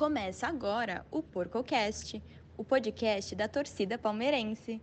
Começa agora o PorcoCast, o podcast da torcida palmeirense.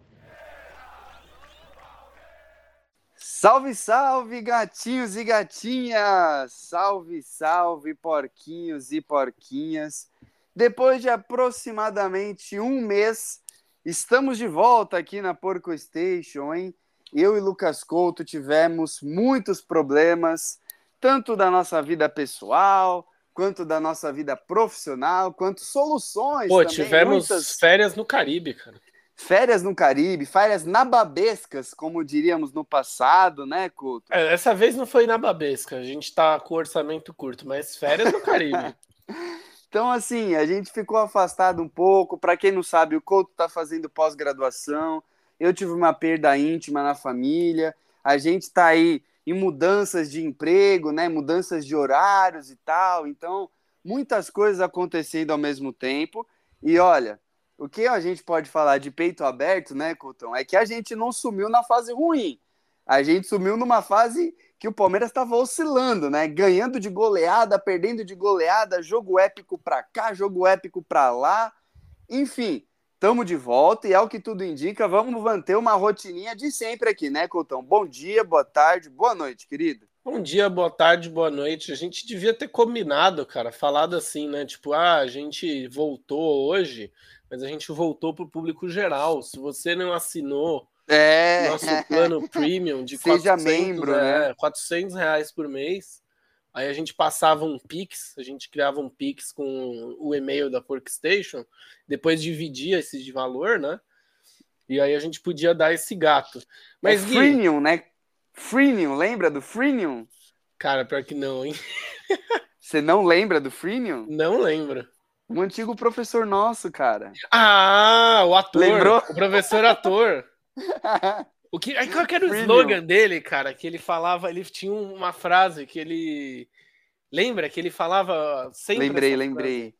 Salve, salve, gatinhos e gatinhas! Salve, salve, porquinhos e porquinhas! Depois de aproximadamente um mês, estamos de volta aqui na Porco Station, hein? Eu e Lucas Couto tivemos muitos problemas, tanto da nossa vida pessoal, quanto da nossa vida profissional, quanto soluções. Pô, também, tivemos muitas... férias no Caribe, cara. Férias no Caribe, férias nababescas, como diríamos no passado, né, Couto? É, essa vez não foi na babesca, a gente tá com orçamento curto, mas férias no Caribe. então, assim, a gente ficou afastado um pouco. Para quem não sabe, o Couto tá fazendo pós-graduação. Eu tive uma perda íntima na família. A gente tá aí em mudanças de emprego, né, mudanças de horários e tal. Então, muitas coisas acontecendo ao mesmo tempo. E olha, o que a gente pode falar de peito aberto, né, Coutão, é que a gente não sumiu na fase ruim. A gente sumiu numa fase que o Palmeiras estava oscilando, né? Ganhando de goleada, perdendo de goleada, jogo épico para cá, jogo épico para lá. Enfim, estamos de volta e ao que tudo indica, vamos manter uma rotininha de sempre aqui, né, Coutão? Bom dia, boa tarde, boa noite, querido. Bom dia, boa tarde, boa noite. A gente devia ter combinado, cara, falado assim, né? Tipo, ah, a gente voltou hoje, mas a gente voltou para o público geral. Se você não assinou é. nosso plano premium de Seja 400, membro, é, né? 400 reais por mês, aí a gente passava um Pix, a gente criava um Pix com o e-mail da Workstation, depois dividia esse de valor, né? E aí a gente podia dar esse gato. Mas, é Gui, freemium, né? Freemium, lembra do freemium? cara, pior que não, hein? Você não lembra do freemium? Não lembro. Um antigo professor nosso, cara. Ah, o ator. Lembrou? O professor ator. O que, qual que era o slogan dele, cara? Que ele falava, ele tinha uma frase que ele. Lembra que ele falava sempre. lembrei, lembrei.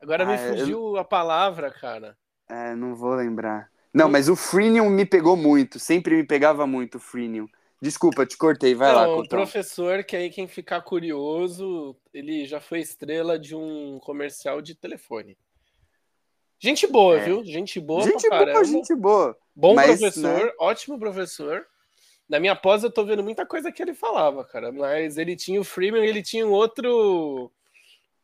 Agora me Ah, eu- fugiu a palavra, cara. É, não vou lembrar. Não, mas o freemium me pegou muito. Sempre me pegava muito o freemium. Desculpa, te cortei. Vai lá, Não, o professor, que aí quem ficar curioso, ele já foi estrela de um comercial de telefone. Gente boa, É. viu? Gente boa Gente boa, caramba. gente boa. Bom Mas, professor, né? ótimo professor. Na minha pós eu tô vendo muita coisa que ele falava, cara. Mas ele tinha o Freeman ele tinha um outro.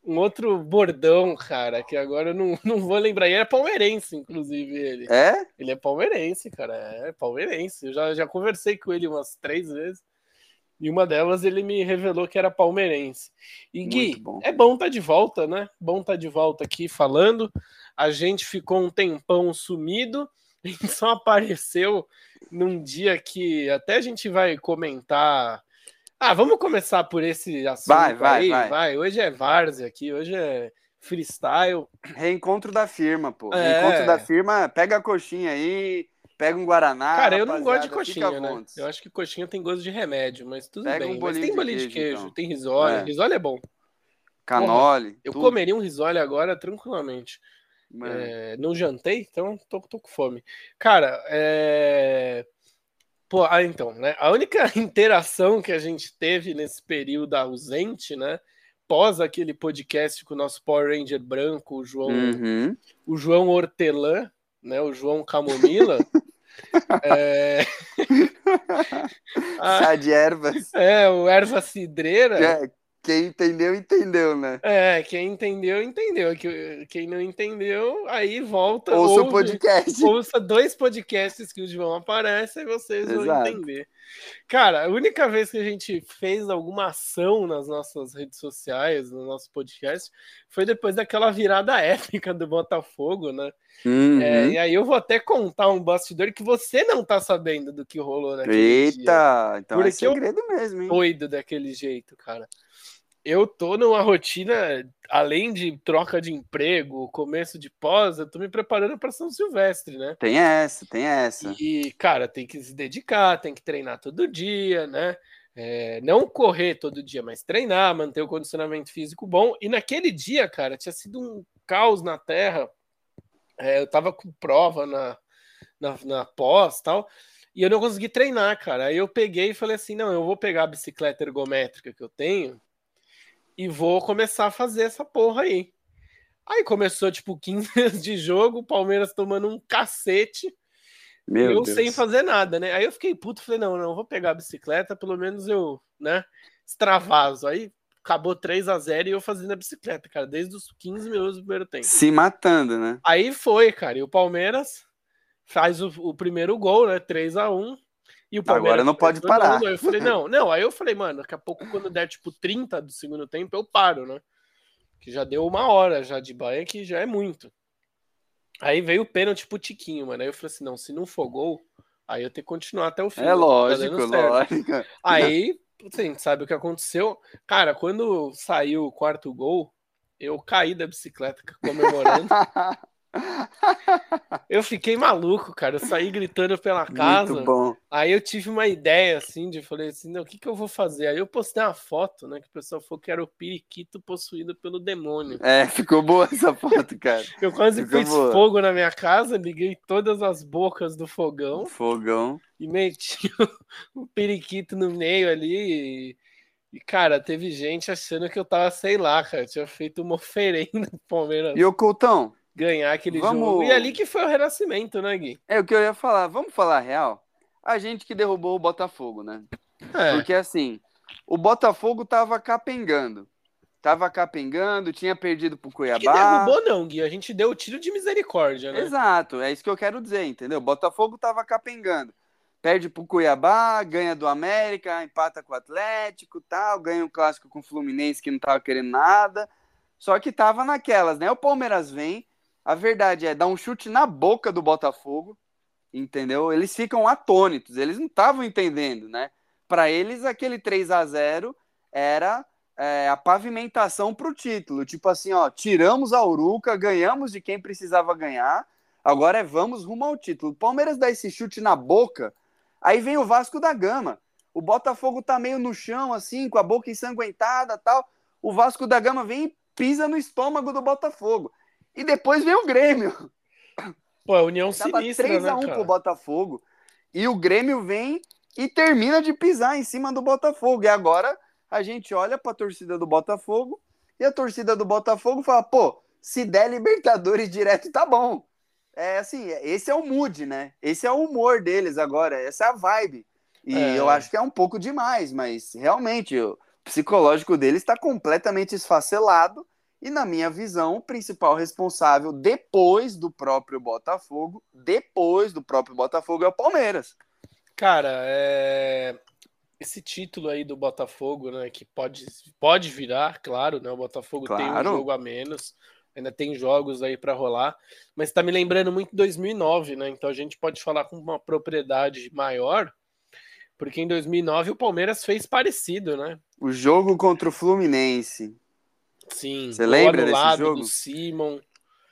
Um outro bordão, cara, que agora eu não, não vou lembrar. E era palmeirense, inclusive, ele. É? Ele é palmeirense, cara. É palmeirense. Eu já, já conversei com ele umas três vezes. E uma delas ele me revelou que era palmeirense. E Gui, bom. é bom estar de volta, né? Bom estar de volta aqui falando. A gente ficou um tempão sumido e só apareceu num dia que até a gente vai comentar. Ah, vamos começar por esse assunto Vai, vai, aí. vai. Hoje é várzea aqui, hoje é freestyle. Reencontro da firma, pô. É. Reencontro da firma, pega a coxinha aí, pega um Guaraná. Cara, eu não gosto de coxinha, né? Eu acho que coxinha tem gosto de remédio, mas tudo Pega bem. um mas bolinho tem de bolinho de queijo, queijo, então. tem risole. É. Risole é bom. Canole. Eu tudo. comeria um risole agora tranquilamente. É, não jantei, então tô, tô com fome. Cara, é... Pô, ah, então, né? A única interação que a gente teve nesse período ausente, né? Pós aquele podcast com o nosso Power Ranger branco, o João, Uhum. o João Hortelã, né? O João Camomila. é... Chá de ervas. é, o Erva Cidreira. É, quem entendeu, entendeu, né? É, quem entendeu, entendeu. Que- Quem não entendeu, aí volta. Ouça o ouve- podcast. Ouça dois podcasts que o João aparece e vocês vão Exato. entender. Cara, a única vez que a gente fez alguma ação nas nossas redes sociais, no nosso podcast, foi depois daquela virada épica do Botafogo, né? Uhum. É, e aí eu vou até contar um bastidor que você não tá sabendo do que rolou naquele dia. Eita, então é Porque eu- segredo mesmo, hein? Doido daquele jeito, cara. Eu tô numa rotina, além de troca de emprego, começo de pós, eu tô me preparando para São Silvestre, né? Tem essa, tem essa. E, cara, tem que se dedicar, tem que treinar todo dia, né? É, não correr todo dia, mas treinar, manter o condicionamento físico bom. E naquele dia, cara, tinha sido um caos na terra. É, eu tava com prova na, na, na pós e tal, e eu não consegui treinar, cara. Aí eu peguei e falei assim: não, eu vou pegar a bicicleta ergométrica que eu tenho e vou começar a fazer essa porra aí. Aí começou, tipo, 15 minutos de jogo, o Palmeiras tomando um cacete. Meu eu Deus. sem fazer nada, né? Aí eu fiquei puto, falei, não, não, vou pegar a bicicleta, pelo menos eu, né, extravaso. Aí acabou 3 a 0 e eu fazendo a bicicleta, cara, desde os 15 minutos do primeiro tempo. Se matando, né? Aí foi, cara, e o Palmeiras faz o, o primeiro gol, né, 3 a 1 e o Palmeiras Agora não pode parar. eu falei, não, não, aí eu falei, mano, daqui a pouco quando der tipo 30 do segundo tempo, eu paro, né? Que já deu uma hora já de banho, que já é muito. Aí veio o pênalti pro Tiquinho, mano. Aí eu falei assim: não, se não for gol, aí eu tenho que continuar até o fim. É? Tá lógico, certo. lógico. Aí, assim, sabe o que aconteceu? Cara, quando saiu o quarto gol, eu caí da bicicleta comemorando. eu fiquei maluco, cara. Eu saí gritando pela casa. Muito bom. Aí eu tive uma ideia, assim, de falei assim, não, o que, que eu vou fazer? Aí eu postei uma foto, né? Que o pessoal falou que era o periquito possuído pelo demônio. É, ficou boa essa foto, cara. Eu quase Ficou pus boa. fogo na minha casa, liguei todas as bocas do fogão Fogão. e meti o periquito no meio ali. E, e, cara, teve gente achando que eu tava, sei lá, cara, tinha feito uma oferenda pro Palmeiras E o Coutão, ganhar aquele Vamos- jogo. E ali que foi o renascimento, né, Gui? é o que eu ia falar. Vamos falar a real? A gente que derrubou o Botafogo, né? É, Porque assim, o Botafogo tava capengando. Tava capengando, tinha perdido pro que Cuiabá. derrubou não, Gui. A gente deu o tiro de misericórdia, né? Exato, é isso que eu quero dizer, entendeu? O Botafogo tava capengando. Perde pro Cuiabá, ganha do América, empata com o Atlético, tal, ganha um clássico com o Fluminense que não tava querendo nada. Só que tava naquelas, né? O Palmeiras vem, a verdade é, dá um chute na boca do Botafogo, entendeu? Eles ficam atônitos, eles não estavam entendendo, né? Para eles, aquele 3 a 0 era é, a pavimentação para o título. Tipo assim, ó, tiramos a Uruca, ganhamos de quem precisava ganhar, agora é vamos rumo ao título. O Palmeiras dá esse chute na boca, aí vem o Vasco da Gama. O Botafogo tá meio no chão, assim, com a boca ensanguentada tal. O Vasco da Gama vem e pisa no estômago do Botafogo. E depois vem o Grêmio. Pô, a união Tava sinistra, 3 né, a 1 cara? pro Botafogo. E o Grêmio vem e termina de pisar em cima do Botafogo. E agora a gente olha pra torcida do Botafogo e a torcida do Botafogo fala: pô, se der Libertadores direto, tá bom. É assim, esse é o mood, né? Esse é o humor deles agora, essa é a vibe. E É. eu acho que é um pouco demais, mas realmente o psicológico deles está completamente esfacelado. E, na minha visão, o principal responsável depois do próprio Botafogo, depois do próprio Botafogo, é o Palmeiras. Cara, é... esse título aí do Botafogo, né, que pode, pode virar, claro, né, o Botafogo tem um Claro. jogo a menos, ainda tem jogos aí pra rolar, mas tá me lembrando muito 2009, né, então a gente pode falar com uma propriedade maior, porque em 2009 o Palmeiras fez parecido, né? O jogo contra o Fluminense. Sim, Você lembra desse jogo? do Simon.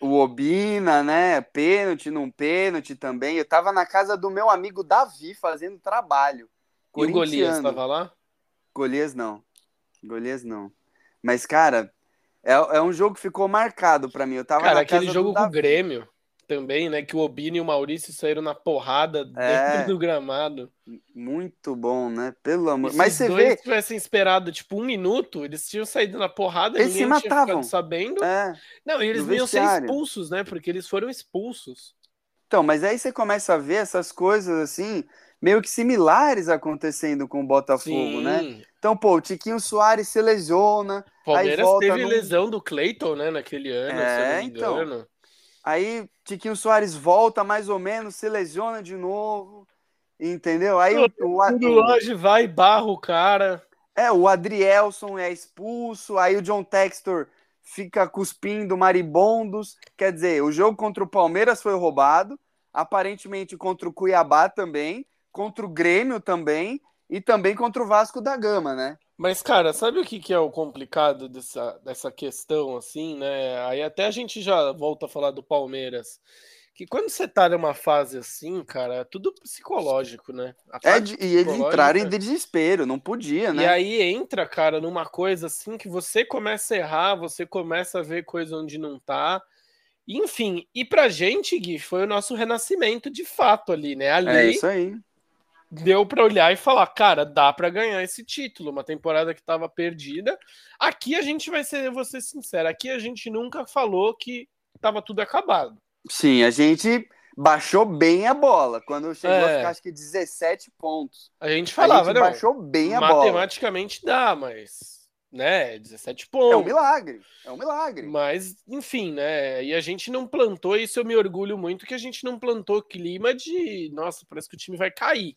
O Obina, né? Pênalti num pênalti também. Eu tava na casa do meu amigo Davi fazendo trabalho. E o Golias tava lá? Golias não. Golias não. Mas, cara, é, é um jogo que ficou marcado pra mim. Eu tava Cara, na aquele jogo com o. Grêmio também, né? Que o Obino e o Maurício saíram na porrada É. dentro do gramado. Muito bom, né? Pelo amor. E Mas se você dois vê. tivessem esperado, tipo, um minuto, eles tinham saído na porrada, Eles se matavam. sabendo. É. Não, e eles no iam ser expulsos, né? Porque eles foram expulsos. Então, mas aí você começa a ver essas coisas assim, meio que similares acontecendo com o Botafogo, né? Então, pô, o Tiquinho Soares se lesiona, Palmeiras volta teve num- lesão do Cleiton, né? Naquele ano, se É, não me então. Aí Tiquinho Soares volta mais ou menos, se lesiona de novo, entendeu? Aí o, o, O Lodge vai e barra o cara. é, o Adrielson é expulso, aí o John Textor fica cuspindo maribondos. Quer dizer, o jogo contra o Palmeiras foi roubado, aparentemente contra o Cuiabá também, contra o Grêmio também e também contra o Vasco da Gama, né? Mas, cara, sabe o que, que é o complicado dessa, dessa questão, assim, né? Aí até a gente já volta a falar do Palmeiras. Que quando você tá numa fase assim, cara, é tudo psicológico, né? É e eles entraram em desespero, não podia, E né? aí entra, cara, numa coisa assim que você começa a errar, você começa a ver coisa onde não tá. Enfim, e pra gente, Gui, foi o nosso renascimento de fato ali, né? Ali, É isso aí. Deu para olhar e falar, cara, dá para ganhar esse título, uma temporada que estava perdida. Aqui a gente vai ser, vou ser sincero, aqui a gente nunca falou que estava tudo acabado. Sim, a gente baixou bem a bola quando chegou é. a ficar acho que 17 pontos. A gente falava, a gente baixou bem a bola. Matematicamente dá, mas né? 17 pontos. É um milagre, é um milagre. Mas, enfim, né? E a gente não plantou, isso eu me orgulho muito, que a gente não plantou clima de, nossa, parece que o time vai cair.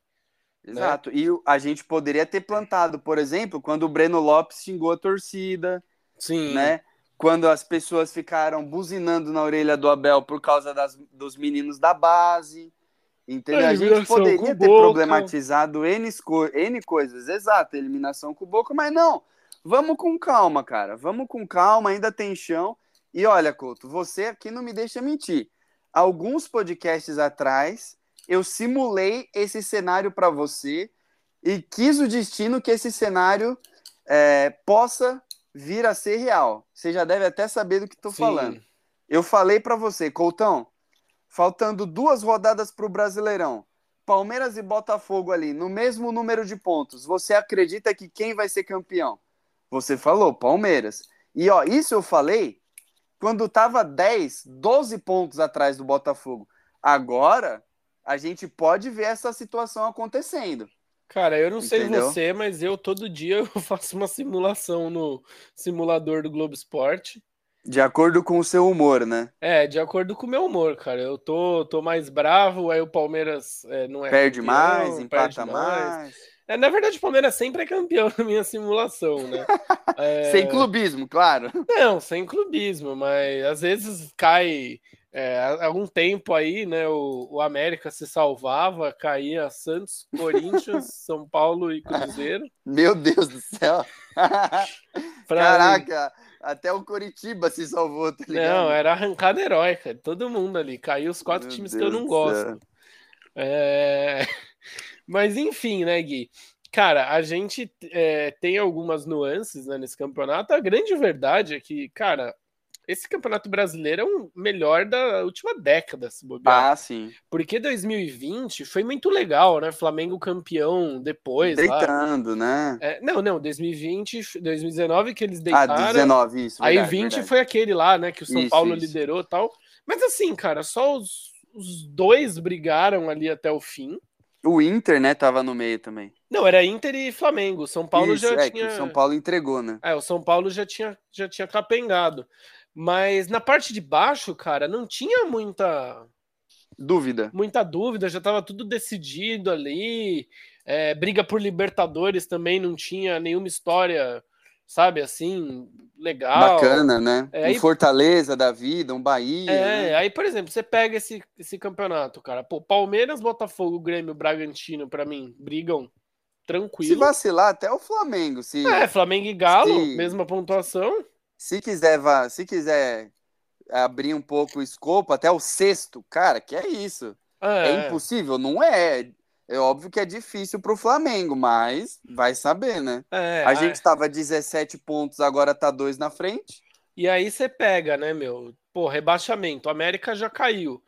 Né? Exato. Né? E a gente poderia ter plantado, por exemplo, quando o Breno Lopes xingou a torcida. Sim. Né? Quando as pessoas ficaram buzinando na orelha do Abel por causa das, dos meninos da base. Entendeu? A, gente poderia ter problematizado N, N coisas. Exato, eliminação com o Boca, mas não. Vamos com calma, cara. Vamos com calma, ainda tem chão. E olha, Couto, você aqui não me deixa mentir. Alguns podcasts atrás, eu simulei esse cenário para você e quis o destino que esse cenário é, possa vir a ser real. Você já deve até saber do que estou falando. Eu falei para você, Coutão, faltando duas rodadas para o Brasileirão, Palmeiras e Botafogo ali, no mesmo número de pontos, você acredita que quem vai ser campeão? Você falou, Palmeiras. E ó, isso eu falei quando tava 10, 12 pontos atrás do Botafogo. Agora, a gente pode ver essa situação acontecendo. Cara, eu não Entendeu? sei você, mas eu todo dia eu faço uma simulação no simulador do Globo Esporte. De acordo com o seu humor, né? É, de acordo com o meu humor, cara. Eu tô, tô mais bravo, aí o Palmeiras é, não é. Perde campeão, mais, empata mais. mais. É, na verdade, o Palmeiras sempre é campeão na minha simulação, né? É... sem clubismo, claro. Não, sem clubismo, mas às vezes cai. É, há algum tempo aí, né? O, o América se salvava, caía Santos, Corinthians, São Paulo e Cruzeiro. Meu Deus do céu! Caraca! Até o Coritiba se salvou, tá ligado? Não, era arrancada heróica, todo mundo ali. Caiu os quatro Meu times Deus que eu não gosto. É... Mas enfim, né, Gui? Cara, a gente é, tem algumas nuances né, nesse campeonato. A grande verdade é que, cara, esse campeonato brasileiro é o melhor da última década, se bobear. Ah, sim. Porque 2020 foi muito legal, né? Flamengo campeão depois. Deitando, lá. né? É, não, não, 2020, 2019 que eles deitaram. Ah, 19, isso. Verdade, Aí 20 verdade. foi aquele lá, né? Que o São isso, Paulo isso. liderou e tal. Mas assim, cara, só os, os dois brigaram ali até o fim. O Inter, né, tava no meio também. Não, era Inter e Flamengo. São Paulo Isso, já é, tinha. o São Paulo entregou, né? É, o São Paulo já tinha, já tinha capengado. Mas na parte de baixo, cara, não tinha muita. Dúvida. Muita dúvida, já tava tudo decidido ali. É, briga por Libertadores também não tinha nenhuma história sabe, assim, legal. Bacana, né? É, um aí... Fortaleza da vida, um Bahia. É, né? aí, por exemplo, você pega esse, esse campeonato, cara. Pô, Palmeiras, Botafogo, Grêmio, Bragantino, para mim, brigam tranquilo. Se vacilar, até o Flamengo. Se... É, Flamengo e Galo, se... mesma pontuação. Se quiser, se quiser abrir um pouco o escopo, até o sexto, cara, que é isso. É, é impossível? Não é. É óbvio que é difícil para o Flamengo, mas vai saber, né? É, a gente estava 17 pontos, agora tá dois na frente. E aí você pega, né, meu? Pô, rebaixamento. O América já caiu.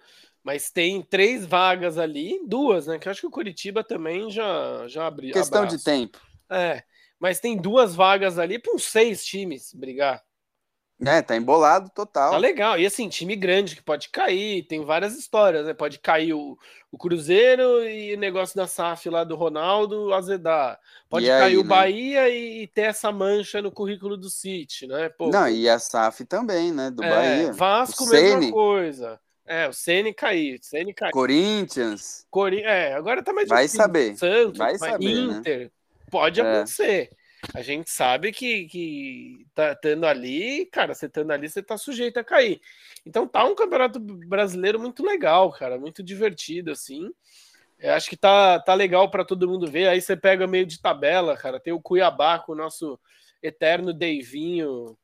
Mas tem três vagas ali, duas, né? Que eu acho que o Curitiba também já, já abriu. Questão abraço. de tempo. É. Mas tem duas vagas ali para uns seis times brigar. É, tá embolado total. Tá legal. E assim, time grande que pode cair, tem várias histórias, né? Pode cair o, o Cruzeiro e o negócio da SAF lá do Ronaldo azedar. Pode e cair aí, o né? Bahia e, ter essa mancha no currículo do City, né? Pô, Não, e a SAF também, né? Do é, Bahia. Vasco, o mesma Sene. coisa. É, o Ceni cair, Ceni cair. Corinthians. Cori... É, agora tá mais Vai saber. Santos, Vai saber, né? Inter. Né? Pode é. acontecer. A gente sabe que, que tá estando ali, cara, você estando ali, você tá sujeito a cair. Então tá um campeonato brasileiro muito legal, cara, muito divertido, assim. Eu acho que tá, tá legal para todo mundo ver. Aí você pega meio de tabela, cara. Tem o Cuiabá com o nosso eterno Deivinho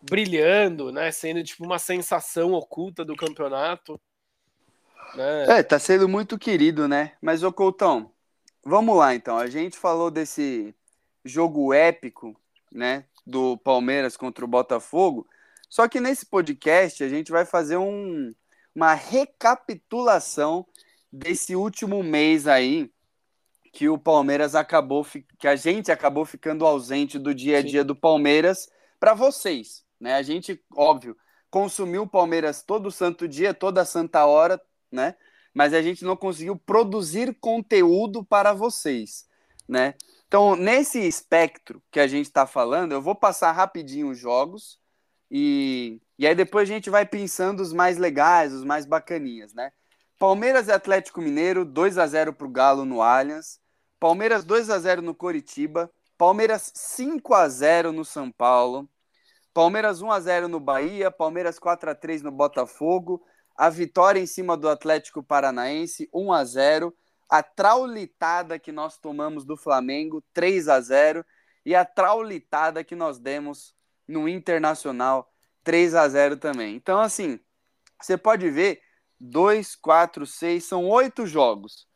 brilhando, né? Sendo tipo uma sensação oculta do campeonato. Né? É, tá sendo muito querido, né? Mas, ô Coutão, vamos lá então. A gente falou desse jogo épico, né, do Palmeiras contra o Botafogo. Só que nesse podcast a gente vai fazer um, uma recapitulação desse último mês aí, que o Palmeiras acabou, que a gente acabou ficando ausente do dia a dia do Palmeiras para vocês, né? A gente, óbvio, consumiu o Palmeiras todo santo dia, toda santa hora, né? Mas a gente não conseguiu produzir conteúdo para vocês, né? Então, nesse espectro que a gente está falando, eu vou passar rapidinho os jogos e, e aí depois a gente vai pensando os mais legais, os mais bacaninhas, né? Palmeiras e Atlético Mineiro, 2 a 0 para o Galo no Allianz. Palmeiras 2 a 0 no Coritiba. Palmeiras 5 a 0 no São Paulo. Palmeiras 1 a 0 no Bahia. Palmeiras 4 a 3 no Botafogo. A vitória em cima do Atlético Paranaense, 1 a 0 a traulitada que nós tomamos do Flamengo, 3 a 0 e a traulitada que nós demos no Internacional, 3 a 0 também. Então, assim, você pode ver 2, 4, 6, são oito jogos.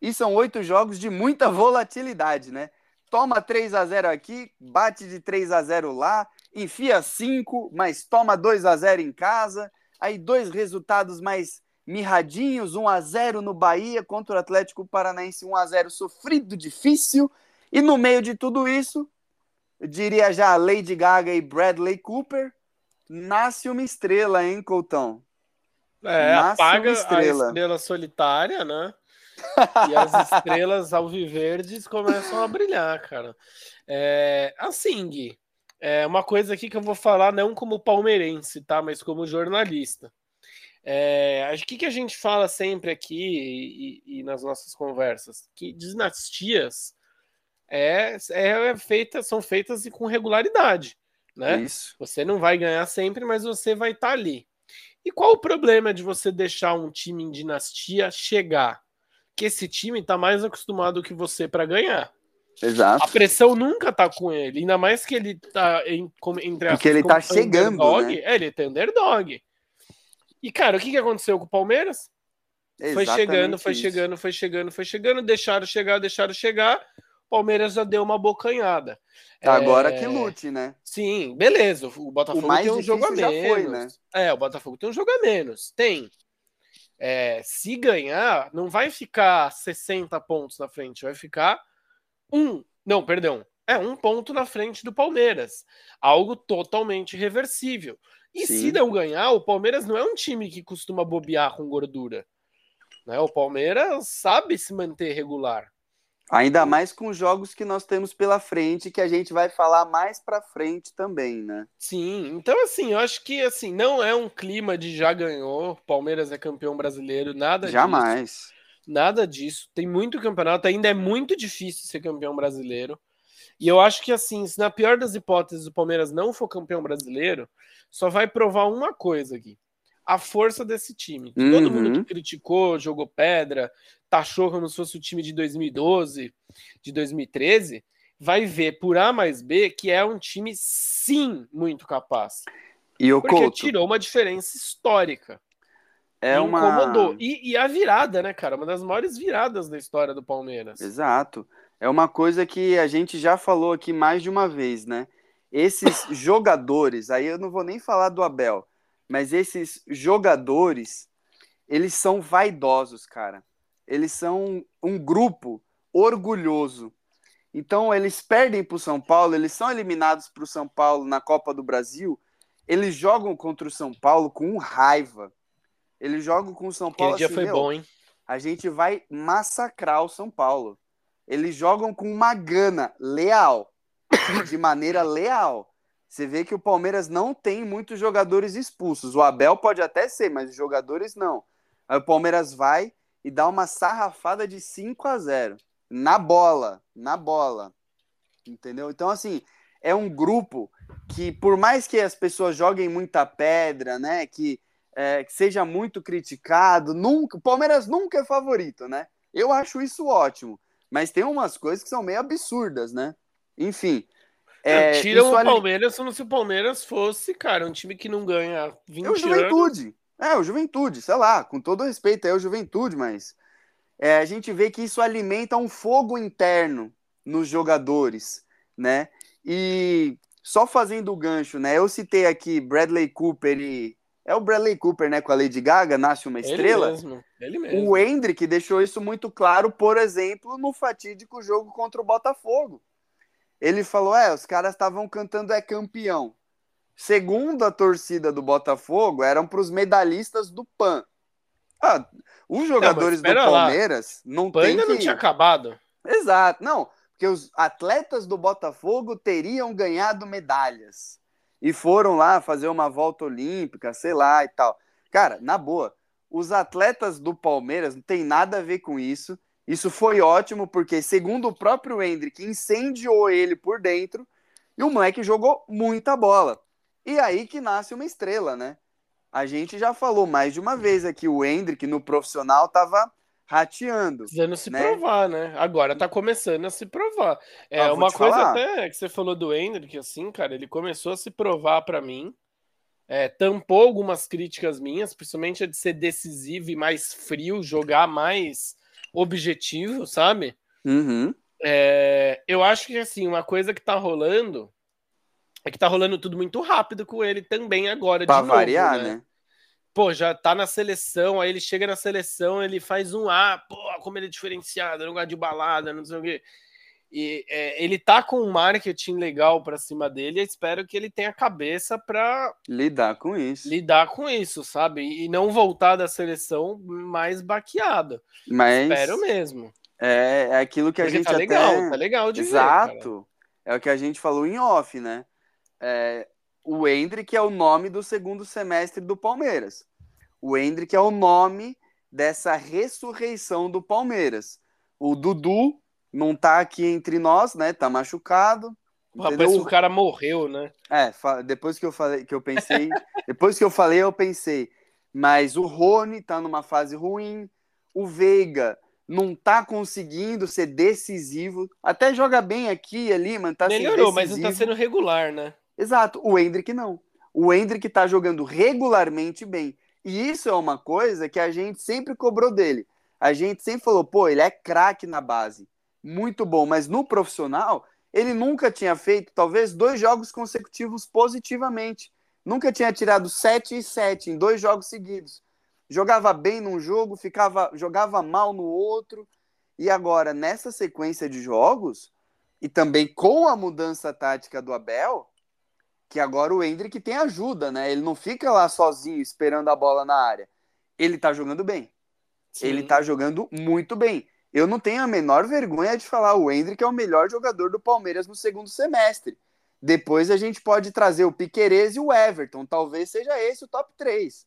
E são oito jogos de muita volatilidade, né? Toma 3 a 0 aqui, bate de 3 a 0 lá, enfia 5, mas toma 2 a 0 em casa. Aí dois resultados mais mirradinhos, 1 a 0 no Bahia contra o Atlético Paranaense, 1 a 0 sofrido, difícil. E no meio de tudo isso, eu diria já Lady Gaga e Bradley Cooper, nasce uma estrela, hein, Coutão? É, Nasce apaga estrela. a estrela solitária, né? e as estrelas alviverdes começam a brilhar, cara. É, assim, Gui, é uma coisa aqui que eu vou falar não como palmeirense, tá? Mas como jornalista. É, o que, que a gente fala sempre aqui e, e, nas nossas conversas? Que dinastias é, é feita, são feitas com regularidade, né? Isso. Você não vai ganhar sempre, mas você vai estar tá ali. E qual o problema de você deixar um time em dinastia chegar? Que esse time está mais acostumado que você para ganhar. Exato. A pressão nunca tá com ele, ainda mais que ele tá em, entre as Porque ele tá chegando, né? É, ele tem underdog. E cara, o que, que aconteceu com o Palmeiras? Foi chegando, foi isso. chegando, foi chegando, foi chegando, deixaram chegar, deixaram chegar. Palmeiras já deu uma bocanhada. Agora é... que lute, né? Sim, beleza. O Botafogo o tem um jogo a menos. Foi, né? É, o Botafogo tem um jogo a menos. Tem. É, se ganhar, não vai ficar 60 pontos na frente, vai ficar um. Não, perdão. É um ponto na frente do Palmeiras. Algo totalmente reversível. E Sim. se não ganhar, o Palmeiras não é um time que costuma bobear com gordura. Né? O Palmeiras sabe se manter regular. Ainda mais com os jogos que nós temos pela frente, que a gente vai falar mais para frente também, né? Sim, então assim, eu acho que assim, não é um clima de já ganhou, Palmeiras é campeão brasileiro, nada Jamais. Disso, nada disso. Tem muito campeonato, ainda é muito difícil ser campeão brasileiro. E eu acho que assim, se na pior das hipóteses o Palmeiras não for campeão brasileiro, só vai provar uma coisa aqui a força desse time. Uhum. Todo mundo que criticou, jogou pedra, taxou como se fosse o time de 2012, de 2013, vai ver por A mais B que é um time, sim, muito capaz. E o Porque Couto. tirou uma diferença histórica. É uma... incomodou. E, e, a virada, né, cara? Uma das maiores viradas da história do Palmeiras. Exato. É uma coisa que a gente já falou aqui mais de uma vez, né? Esses jogadores, aí eu não vou nem falar do Abel, mas esses jogadores, eles são vaidosos, cara. Eles são um grupo orgulhoso. Então, eles perdem para o São Paulo, eles são eliminados para o São Paulo na Copa do Brasil. Eles jogam contra o São Paulo com raiva. Eles jogam com o São Paulo. Aquele assim, dia foi bom, hein? A gente vai massacrar o São Paulo. Eles jogam com uma gana leal, de maneira leal. Você vê que o Palmeiras não tem muitos jogadores expulsos. O Abel pode até ser, mas os jogadores não. Aí o Palmeiras vai e dá uma sarrafada de 5 a 0 na bola, na bola. Entendeu? Então assim, é um grupo que por mais que as pessoas joguem muita pedra, né, que, é, que seja muito criticado, nunca, o Palmeiras nunca é favorito, né? Eu acho isso ótimo, mas tem umas coisas que são meio absurdas, né? Enfim, é, tiram o ali... Palmeiras como se o Palmeiras fosse, cara, um time que não ganha 20 é o Juventude. Anos. É, o Juventude, sei lá, com todo respeito é o Juventude, mas é, a gente vê que isso alimenta um fogo interno nos jogadores, né? E só fazendo o gancho, né? Eu citei aqui Bradley Cooper e, É o Bradley Cooper, né? Com a Lady Gaga, nasce uma estrela. Ele mesmo, ele mesmo. O Hendrick deixou isso muito claro, por exemplo, no fatídico jogo contra o Botafogo. Ele falou: é, os caras estavam cantando é campeão. Segundo a torcida do Botafogo, eram para os medalhistas do PAN. Ah, os jogadores Não, do Palmeiras lá. não PAN ainda que... não tinha acabado. Exato, não, porque os atletas do Botafogo teriam ganhado medalhas e foram lá fazer uma volta olímpica, sei lá e tal. Cara, na boa, os atletas do Palmeiras não tem nada a ver com isso. Isso foi ótimo, porque, segundo o próprio Hendrick, incendiou ele por dentro e o moleque jogou muita bola. E aí que nasce uma estrela, né? A gente já falou mais de uma vez aqui, o Hendrick no profissional tava rateando. Precisando se né? provar, né? Agora tá começando a se provar. É Ah, uma coisa falar. até que você falou do Hendrick, assim, cara, ele começou a se provar pra mim. É, tampou algumas críticas minhas, principalmente a de ser decisivo e mais frio, jogar mais objetivo, sabe? Uhum. É, eu acho que assim, uma coisa que tá rolando é que tá rolando tudo muito rápido com ele também agora, Pra de novo, variar, né? né? Pô, já tá na seleção, aí ele chega na seleção, ele faz um A, pô, como ele é diferenciado, não gosta de balada, não sei o quê. E é, ele tá com um marketing legal pra cima dele, eu espero que ele tenha cabeça pra Lidar com isso. lidar com isso, sabe? E não voltar da seleção mais baqueado. Mas Espero mesmo. é, é aquilo que a Porque gente tá até... legal, tá legal de ver. Exato. É o que a gente falou em off, né? É, o Hendrick é o nome do segundo semestre do Palmeiras. O Hendrick é o nome dessa ressurreição do Palmeiras. O Dudu não tá aqui entre nós, né? Tá machucado. Que o cara morreu, né? É, depois que eu falei, que eu pensei, depois que eu falei, eu pensei. Mas o Rony tá numa fase ruim, o Veiga não tá conseguindo ser decisivo, até joga bem aqui e ali, mas tá sendo Melhorou, mas não tá sendo regular, né? Exato, o Hendrick não. O Hendrick tá jogando regularmente bem. E isso é uma coisa que a gente sempre cobrou dele. A gente sempre falou, pô, ele é craque na base. Muito bom, mas no profissional, ele nunca tinha feito, talvez, dois jogos consecutivos positivamente. Nunca tinha tirado 7 e 7 em dois jogos seguidos. Jogava bem num jogo, ficava, jogava mal no outro. E agora, nessa sequência de jogos, e também com a mudança tática do Abel, que agora o Hendrick tem ajuda, né? Ele não fica lá sozinho esperando a bola na área. Ele tá jogando bem. Ele Sim. tá jogando muito bem. Eu não tenho a menor vergonha de falar o Hendrick é o melhor jogador do Palmeiras no segundo semestre. Depois a gente pode trazer o Piquerez e o Everton. Talvez seja esse o top 3.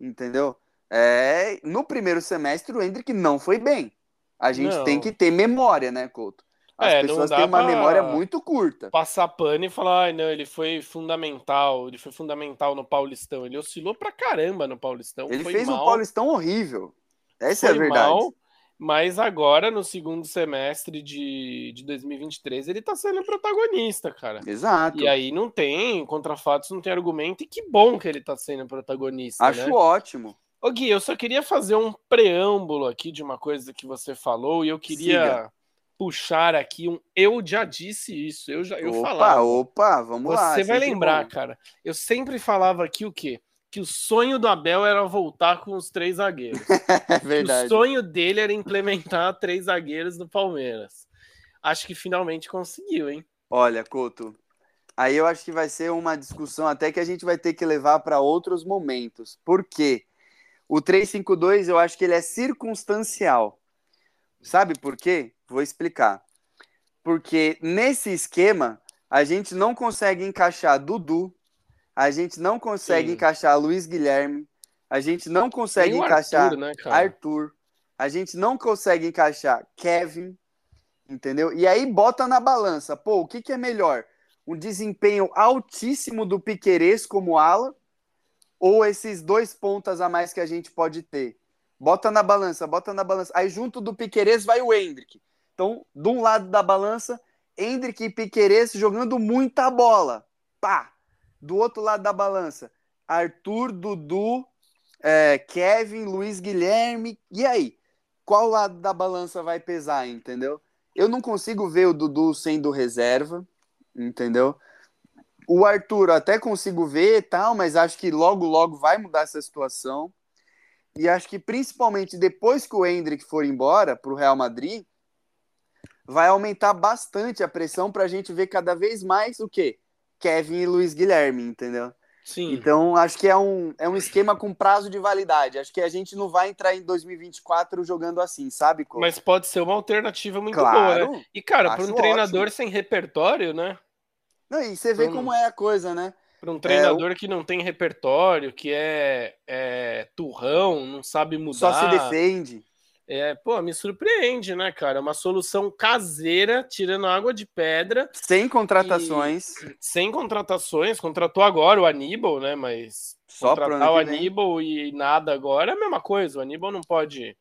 Entendeu? É, no primeiro semestre o Hendrick não foi bem. A gente Não. tem que ter memória, né, Couto? As É, pessoas têm uma memória muito curta. Passar pano e falar, ai, não, ele foi fundamental, ele foi fundamental no Paulistão. Ele oscilou pra caramba no Paulistão. Ele foi fez mal, um Paulistão horrível. Essa é a verdade. mal, mas agora, no segundo semestre de, de 2023, ele tá sendo protagonista, cara. Exato. E aí não tem contrafatos, não tem argumento, e que bom que ele tá sendo protagonista, Acho né? ótimo. Ô Gui, eu só queria fazer um preâmbulo aqui de uma coisa que você falou, e eu queria Siga. Puxar aqui um eu já disse isso, eu já eu opa, falava. opa, vamos lá. Você vai lembrar, bom. cara. Eu sempre falava aqui o quê? Que o sonho do Abel era voltar com os três zagueiros. É Que o verdade. sonho dele era implementar três zagueiros no Palmeiras. Acho que finalmente conseguiu, hein? Olha, Couto, aí eu acho que vai ser uma discussão até que a gente vai ter que levar para outros momentos. Por quê? O 352 eu acho que ele é circunstancial. Sabe por quê? Vou explicar. Porque nesse esquema a gente não consegue encaixar Dudu, a gente não consegue Sim. encaixar Luiz Guilherme, a gente não consegue encaixar Arthur, né? Arthur. A gente não consegue encaixar Kevin, entendeu? E aí bota na balança, pô, o que, que é melhor? Um desempenho altíssimo do Piquerez como ala ou esses dois pontas a mais que a gente pode ter? Bota na balança, bota na balança. Aí junto do Piquerez vai o Hendrick. Então, de um lado da balança, Hendrick e Piquerez jogando muita bola. Pá! Do outro lado da balança, Arthur, Dudu, é, Kevin, Luiz Guilherme. E aí? Qual lado da balança vai pesar, entendeu? Eu não consigo ver o Dudu sendo reserva, entendeu? O Arthur até consigo ver e tal, mas acho que logo, logo vai mudar essa situação. E acho que principalmente depois que o Hendrick for embora para o Real Madrid, vai aumentar bastante a pressão para a gente ver cada vez mais o quê? Kevin e Luiz Guilherme, entendeu? Sim. Então, acho que é um, é um esquema com prazo de validade. Acho que a gente não vai entrar em 2024 jogando assim, sabe? Como? Mas pode ser uma alternativa muito Claro, boa, né? E, cara, para um treinador ótimo. sem repertório, né? Não, e você vê Hum. como é a coisa, né? Para um treinador que não tem repertório, que é, é turrão, não sabe mudar. Só se defende. É, pô, me surpreende, né, cara? É uma solução caseira, tirando água de pedra, Sem contratações. sem contratações. Contratou agora o Aníbal, né? Mas Só contratar o. Aníbal e nada agora é a mesma coisa. O Aníbal não pode,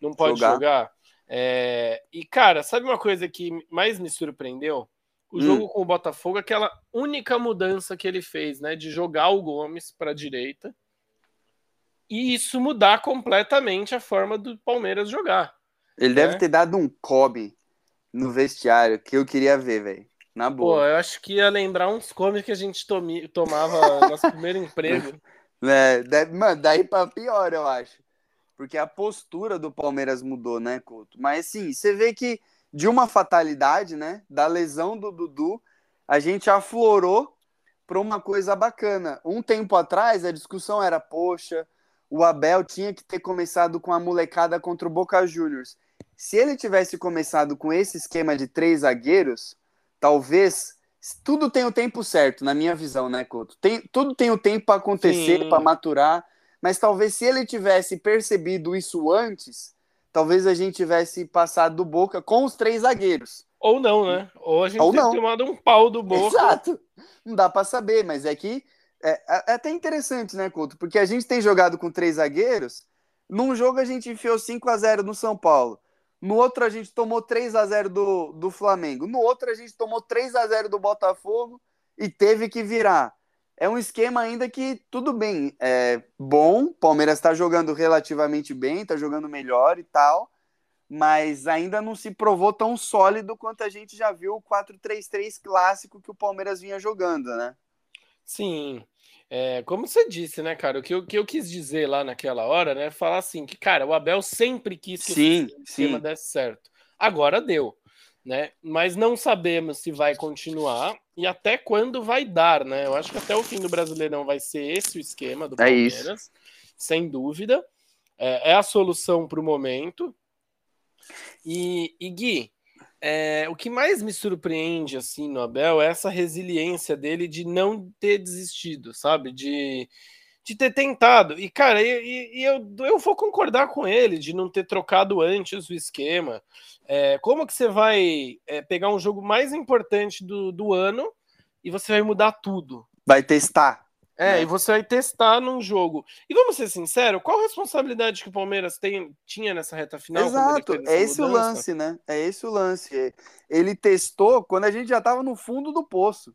não pode Jogar. jogar. É, e, cara, sabe uma coisa que mais me surpreendeu? O Hum. jogo com o Botafogo, aquela única mudança que ele fez, né? De jogar o Gomes para a direita. E isso mudar completamente a forma do Palmeiras jogar. Ele deve É. ter dado um cobre no vestiário que eu queria ver, velho. Na Pô, boa. eu acho que ia lembrar uns comes que a gente tomi- tomava no nosso primeiro emprego. É, deve- mano, daí pra pior, eu acho. Porque a postura do Palmeiras mudou, né, Couto? Mas sim, você vê que de uma fatalidade, né, da lesão do Dudu, a gente aflorou para uma coisa bacana. Um tempo atrás, a discussão era, poxa, o Abel tinha que ter começado com a molecada contra o Boca Juniors. Se ele tivesse começado com esse esquema de três zagueiros, talvez tudo tem o tempo certo, na minha visão, né, Couto? Tem, tudo tem o tempo para acontecer, para maturar, mas talvez se ele tivesse percebido isso antes, talvez a gente tivesse passado do Boca com os três zagueiros. Ou não, né? Ou a gente Ou não. tomado um pau do Boca. Exato. Não dá para saber, mas é que é, é até interessante, né, Couto? Porque a gente tem jogado com três zagueiros. Num jogo a gente enfiou 5 a 0 no São Paulo. No outro a gente tomou 3 a 0 do, do Flamengo. No outro a gente tomou 3 a 0 do Botafogo e teve que virar. É um esquema ainda que tudo bem, é bom. Palmeiras está jogando relativamente bem, está jogando melhor e tal, mas ainda não se provou tão sólido quanto a gente já viu o 4-3-3 clássico que o Palmeiras vinha jogando, né? Sim. É, como você disse, né, cara? O que, eu, o que eu quis dizer lá naquela hora, né? Falar assim, que, cara, o Abel sempre quis que Sim, esse esquema sim. desse certo. Agora deu, né? Mas não sabemos se vai continuar e até quando vai dar, né? Eu acho que até o fim do Brasileirão vai ser esse o esquema do É isso. Palmeiras, sem dúvida. É, é a solução para o momento. E, e Gui, é, o que mais me surpreende assim no Abel é essa resiliência dele de não ter desistido, sabe? De, de ter tentado. E, cara, e, e- eu, eu vou concordar com ele de não ter trocado antes o esquema. É, como que você vai é, pegar um jogo mais importante do, do ano e você vai mudar tudo? Vai testar. É, né? e você vai testar num jogo. E vamos ser sinceros, qual a responsabilidade que o Palmeiras tem, tinha nessa reta final? Exato, é esse o mudança? lance, né? É esse o lance. Ele testou quando a gente já estava no fundo do poço.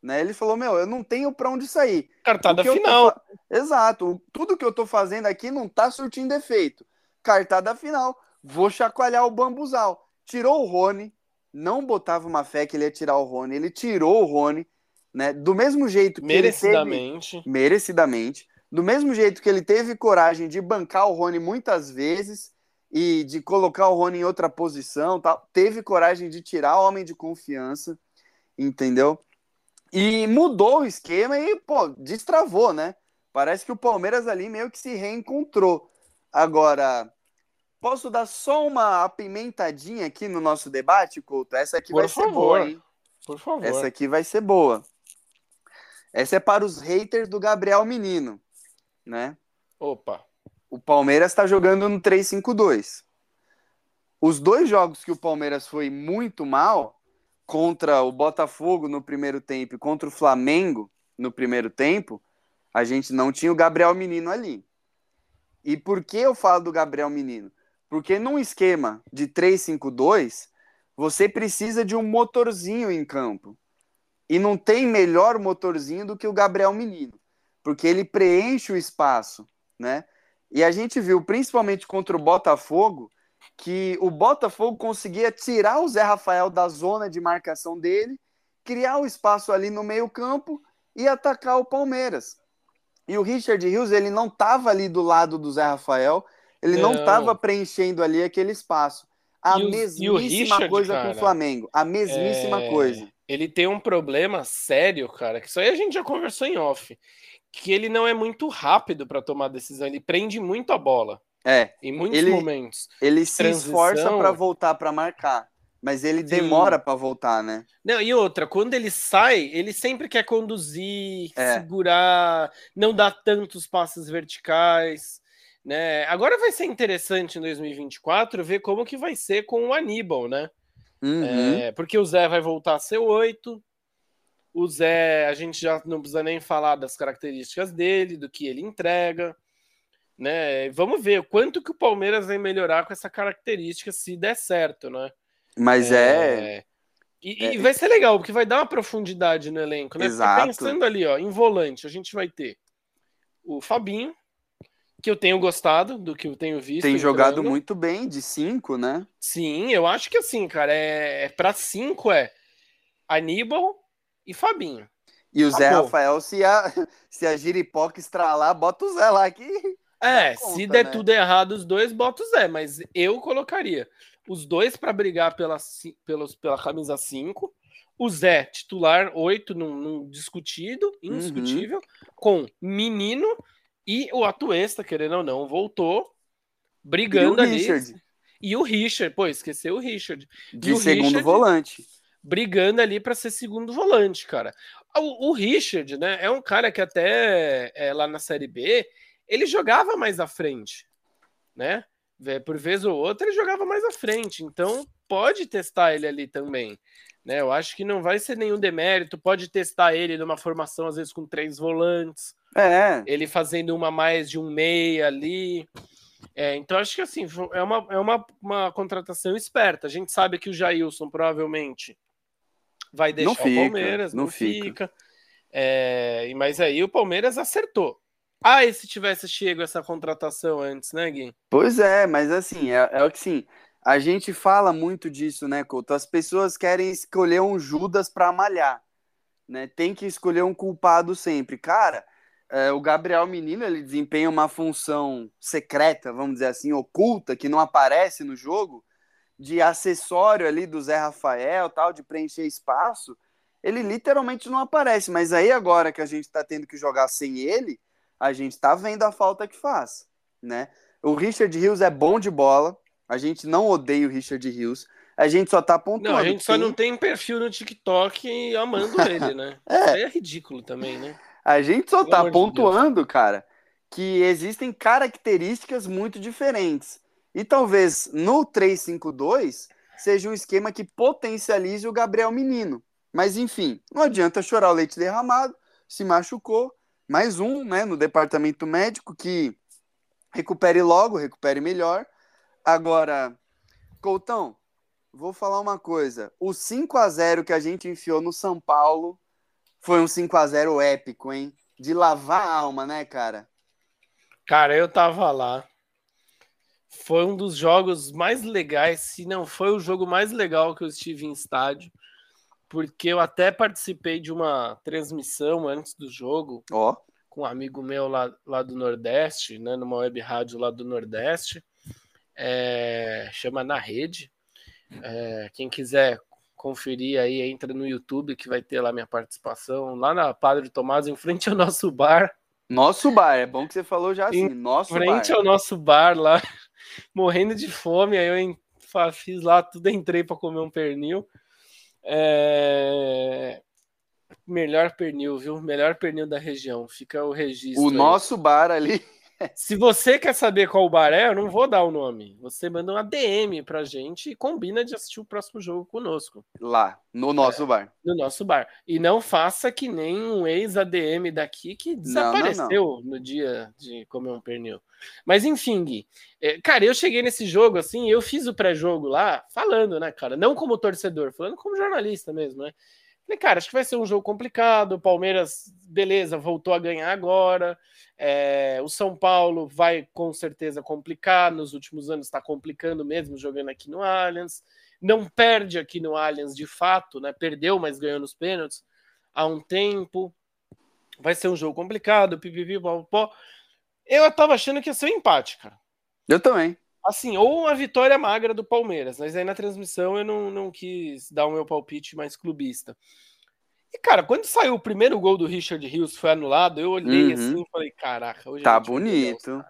Né? Ele falou: Meu, eu não tenho para onde sair. Cartada O tô final. Exato. o- Tudo que eu tô fazendo aqui não tá surtindo efeito. Cartada final. Vou chacoalhar o bambuzal. Tirou o Rony. Não botava uma fé que ele ia tirar o Rony. Ele tirou o Rony. Né? Do mesmo jeito que ele teve, Merecidamente. merecidamente. Do mesmo jeito que ele teve coragem de bancar o Rony muitas vezes e de colocar o Rony em outra posição, tal, teve coragem de tirar o homem de confiança, entendeu? E mudou o esquema e, pô, destravou, né? Parece que o Palmeiras ali meio que se reencontrou. Agora, posso dar só uma apimentadinha aqui no nosso debate, Couto? Essa aqui Por vai ser favor. boa, hein? Por favor. Essa aqui vai ser boa. Essa é para os haters do Gabriel Menino, né? Opa. O Palmeiras está jogando no 3-5-2. Os dois jogos que o Palmeiras foi muito mal, contra o Botafogo no primeiro tempo e contra o Flamengo no primeiro tempo, a gente não tinha o Gabriel Menino ali. E por que eu falo do Gabriel Menino? Porque num esquema de 3-5-2, você precisa de um motorzinho em campo. E não tem melhor motorzinho do que o Gabriel Menino, porque ele preenche o espaço, né? E a gente viu, principalmente contra o Botafogo, que o Botafogo conseguia tirar o Zé Rafael da zona de marcação dele, criar o espaço ali no meio-campo e atacar o Palmeiras. E o Richard Rios, ele não estava ali do lado do Zé Rafael, ele não estava preenchendo ali aquele espaço. A e mesmíssima o, Richard, coisa cara, com o Flamengo. A mesmíssima é... coisa. Ele tem um problema sério, cara, que isso aí a gente já conversou em off. Que ele não é muito rápido para tomar decisão, ele prende muito a bola. É. Em muitos ele, momentos. Ele se Transição... esforça para voltar para marcar. Mas ele demora para voltar, né? Não, e outra, quando ele sai, ele sempre quer conduzir, é. segurar, não dá tantos passos verticais. Né? Agora vai ser interessante em 2024 ver como que vai ser com o Aníbal, né? Uhum. É, porque o Zé vai voltar a ser oito. O Zé, a gente já não precisa nem falar das características dele, do que ele entrega. Né? Vamos ver quanto que o Palmeiras vai melhorar com essa característica se der certo, né? Mas é. é... E, é... e, vai ser legal, porque vai dar uma profundidade no elenco, né? Exato. Pensando ali, ó, em volante, a gente vai ter o Fabinho, que eu tenho gostado do que eu tenho visto. Tem jogado muito bem, de cinco, né? Sim, eu acho que assim, cara, é, é para cinco é Aníbal e Fabinho. E o Zé Rafael, se a, se a Giripoca estralar, bota o Zé lá aqui. É, conta, se der né? tudo errado os dois, bota o Zé, mas eu colocaria os dois para brigar pela, pelos, pela camisa 5. O Zé, titular 8, num, num discutido, indiscutível, uhum. com Menino e o Atuesta, querendo ou não, voltou brigando e ali. Richard. E o Richard, pô, esqueceu o Richard. De segundo Richard volante. Brigando ali para ser segundo volante, cara. O, o, Richard, né, é um cara que até é, lá na Série B, ele jogava mais à frente, né? Por vez ou outra, ele jogava mais à frente. Então, pode testar ele ali também. Né? Eu acho que não vai ser nenhum demérito. Pode testar ele numa formação, às vezes, com três volantes é. Ele fazendo uma mais de um meia ali. É, então, acho que assim, é, uma, é uma, uma contratação esperta. A gente sabe que o Jailson provavelmente vai deixar fica, o Palmeiras, não, não fica. fica. É, mas aí o Palmeiras acertou. Ah, e se tivesse chego essa contratação antes, né, Gui? Pois é, mas assim, é, é o que sim. A gente fala muito disso, né, Couto? As pessoas querem escolher um Judas para malhar, né? Tem que escolher um culpado sempre. Cara, é, o Gabriel Menino ele desempenha uma função secreta, vamos dizer assim, oculta, que não aparece no jogo, de acessório ali do Zé Rafael, tal, de preencher espaço. Ele literalmente não aparece, mas aí agora que a gente está tendo que jogar sem ele, a gente está vendo a falta que faz, né? O Richard Rios é bom de bola, a gente não odeia o Richard Rios, a gente só tá pontuando. Não, a gente só não tem perfil no TikTok amando ele, né? é. É ridículo também, né? A gente só tá pontuando, de cara, que existem características muito diferentes. E talvez no 352 seja um esquema que potencialize o Gabriel Menino. Mas enfim, não adianta chorar o leite derramado, se machucou. Mais um, né, no departamento médico que recupere logo, recupere melhor. Agora, Coutão, vou falar uma coisa. O 5 a 0 que a gente enfiou no São Paulo foi um 5 a 0 épico, hein? De lavar a alma, né, cara? Cara, eu tava lá. Foi um dos jogos mais legais, se não foi o jogo mais legal que eu estive em estádio, porque eu até participei de uma transmissão antes do jogo oh. com um amigo meu lá, lá do Nordeste, né, numa web rádio lá do Nordeste, é, chama Na Rede. É, quem quiser conferir aí, entra no YouTube que vai ter lá minha participação, lá na Padre Tomás, em frente ao nosso bar. Nosso bar, é bom que você falou já assim, em nosso frente ao nosso bar lá, morrendo de fome, aí eu fiz lá tudo, entrei para comer um pernil. É... Melhor pernil, viu? Melhor pernil da região. Fica o registro. O aí. nosso bar ali Se você quer saber qual o bar é, eu não vou dar o nome. Você manda uma DM pra gente e combina de assistir o próximo jogo conosco. Lá, no nosso é, bar. No nosso bar. E não faça que nem um ex-ADM daqui que desapareceu não, não, não. no dia de comer um pernil. Mas enfim, Gui. É, cara, eu cheguei nesse jogo assim, eu fiz o pré-jogo lá, falando, né, cara? Não como torcedor, falando como jornalista mesmo, né? Falei, cara, acho que vai ser um jogo complicado. O Palmeiras, beleza, voltou a ganhar agora. É, o São Paulo vai com certeza complicar. Nos últimos anos está complicando mesmo jogando aqui no Allianz. não perde aqui no Allianz de fato, né? Perdeu, mas ganhou nos pênaltis há um tempo. Vai ser um jogo complicado, pipipi, pó. Eu tava achando que ia ser um empate, cara. Eu também. Assim, ou uma vitória magra do Palmeiras, mas aí na transmissão eu não, não quis dar o meu palpite mais clubista. E, cara, quando saiu o primeiro gol do Richard Rios foi anulado, eu olhei Uhum. assim e falei, caraca, hoje Tá bonito. caras.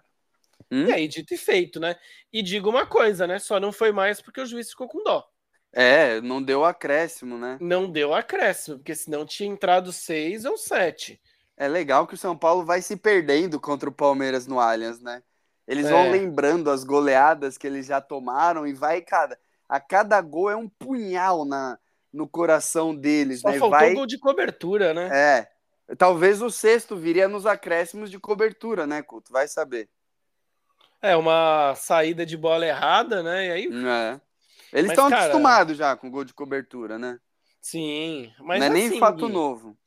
Hum? E aí, dito e feito, né? E digo uma coisa, né? Só não foi mais porque o juiz ficou com dó. É, não deu acréscimo, né? Não deu acréscimo, porque senão tinha entrado seis ou sete. É legal que o São Paulo vai se perdendo contra o Palmeiras no Allianz, né? Eles vão É. lembrando as goleadas que eles já tomaram e vai, cara, a cada gol é um punhal na, no coração deles, Só né? faltou Vai, gol de cobertura, né? é, talvez o sexto viria nos acréscimos de cobertura, né, Couto? Vai saber. É, uma saída de bola errada, né? E aí, É. Eles estão cara- acostumados já com gol de cobertura, né? sim. Mas não é nem assim, fato Gui, novo.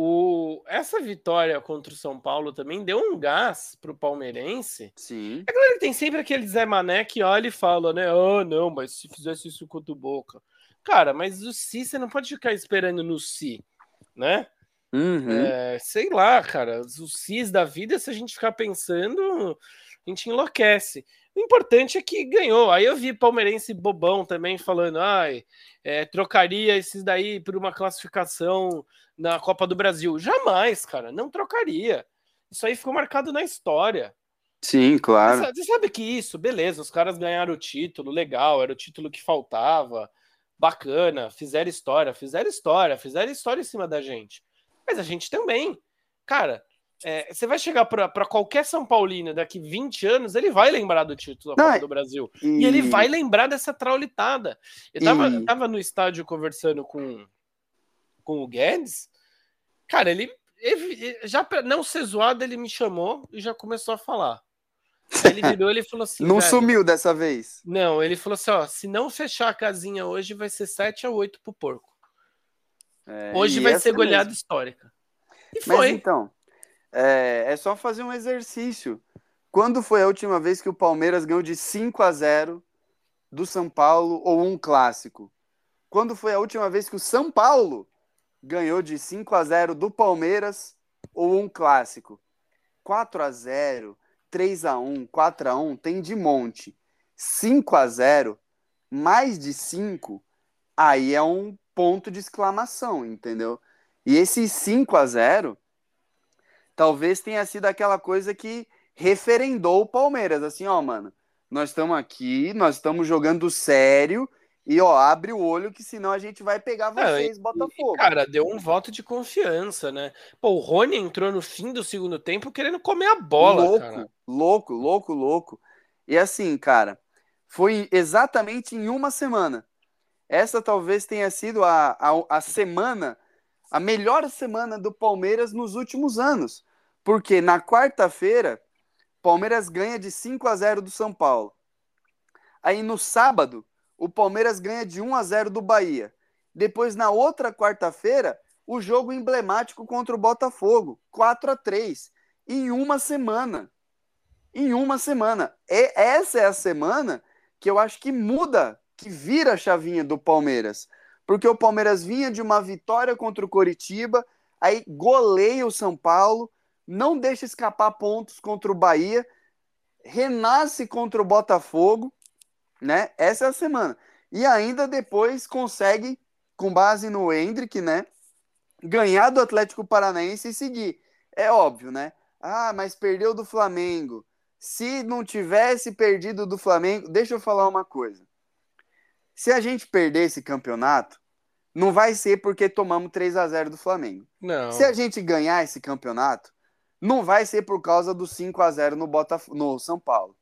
O... Essa vitória contra o São Paulo também deu um gás pro palmeirense. Sim. É claro que tem sempre aquele Zé Mané que olha e fala, né? Ah, não, mas se fizesse isso contra o Boca. Cara, mas o Si, você não pode ficar esperando no Si, né? Uhum. É, sei lá, cara, os Cis da vida, se a gente ficar pensando, a gente enlouquece. O importante é que ganhou. Aí eu vi palmeirense bobão também falando, ai, é, trocaria esses daí por uma classificação na Copa do Brasil. Jamais, cara, não trocaria. Isso aí ficou marcado na história. Sim, claro. Você sabe que isso, beleza, os caras ganharam o título, legal, era o título que faltava, bacana, fizeram história, fizeram história, fizeram história em cima da gente. Mas a gente também. Cara, é, você vai chegar para qualquer São Paulino daqui 20 anos, ele vai lembrar do título da Copa é- do Brasil. E, E ele vai lembrar dessa traulitada. Eu tava, E- eu tava no estádio conversando com, com o Guedes. Cara, ele, ele- já pra não ser zoado, ele me chamou e já começou a falar. Aí ele virou e ele falou assim: Não "Velho, sumiu dessa vez. Não, ele falou assim: ó, se não fechar a casinha hoje, vai ser 7 a 8 pro porco. É, Hoje vai essa ser mesmo. goleada histórica. E Mas foi. então, é, é só fazer um exercício. Quando foi a última vez que o Palmeiras ganhou de 5 a 0 do São Paulo ou um clássico? Quando foi a última vez que o São Paulo ganhou de 5 a 0 do Palmeiras ou um clássico? 4 a 0, 3 a 1, 4 a 1 tem de monte. 5 a 0, mais de 5, aí é um ponto de exclamação, entendeu? E esse 5 a 0 talvez tenha sido aquela coisa que referendou o Palmeiras, assim, ó, mano, nós estamos aqui, nós estamos jogando sério e ó, abre o olho que senão a gente vai pegar Não, vocês, e- Botafogo. Cara, deu um voto de confiança, né? Pô, o Rony entrou no fim do segundo tempo querendo comer a bola, louco, cara. louco, louco, louco. E assim, cara, foi exatamente em uma semana. Essa talvez tenha sido a, a, a semana, a melhor semana do Palmeiras nos últimos anos. Porque na quarta-feira, Palmeiras ganha de 5 a 0 do São Paulo. Aí no sábado, o Palmeiras ganha de 1 a 0 do Bahia. Depois, na outra quarta-feira, o jogo emblemático contra o Botafogo, 4 a 3 em uma semana. Em uma semana. E essa é a semana que eu acho que muda, que vira a chavinha do Palmeiras. Porque o Palmeiras vinha de uma vitória contra o Coritiba, aí goleia o São Paulo, não deixa escapar pontos contra o Bahia, renasce contra o Botafogo, né? Essa é a semana. E ainda depois consegue, com base no Hendrick, né? Ganhar do Atlético Paranaense e seguir. É óbvio, né? Ah, mas perdeu do Flamengo. Se não tivesse perdido do Flamengo, deixa eu falar uma coisa. Se a gente perder esse campeonato, não vai ser porque tomamos 3 a 0 do Flamengo. Não. Se a gente ganhar esse campeonato, não vai ser por causa do 5 a 0 no Botaf no São Paulo.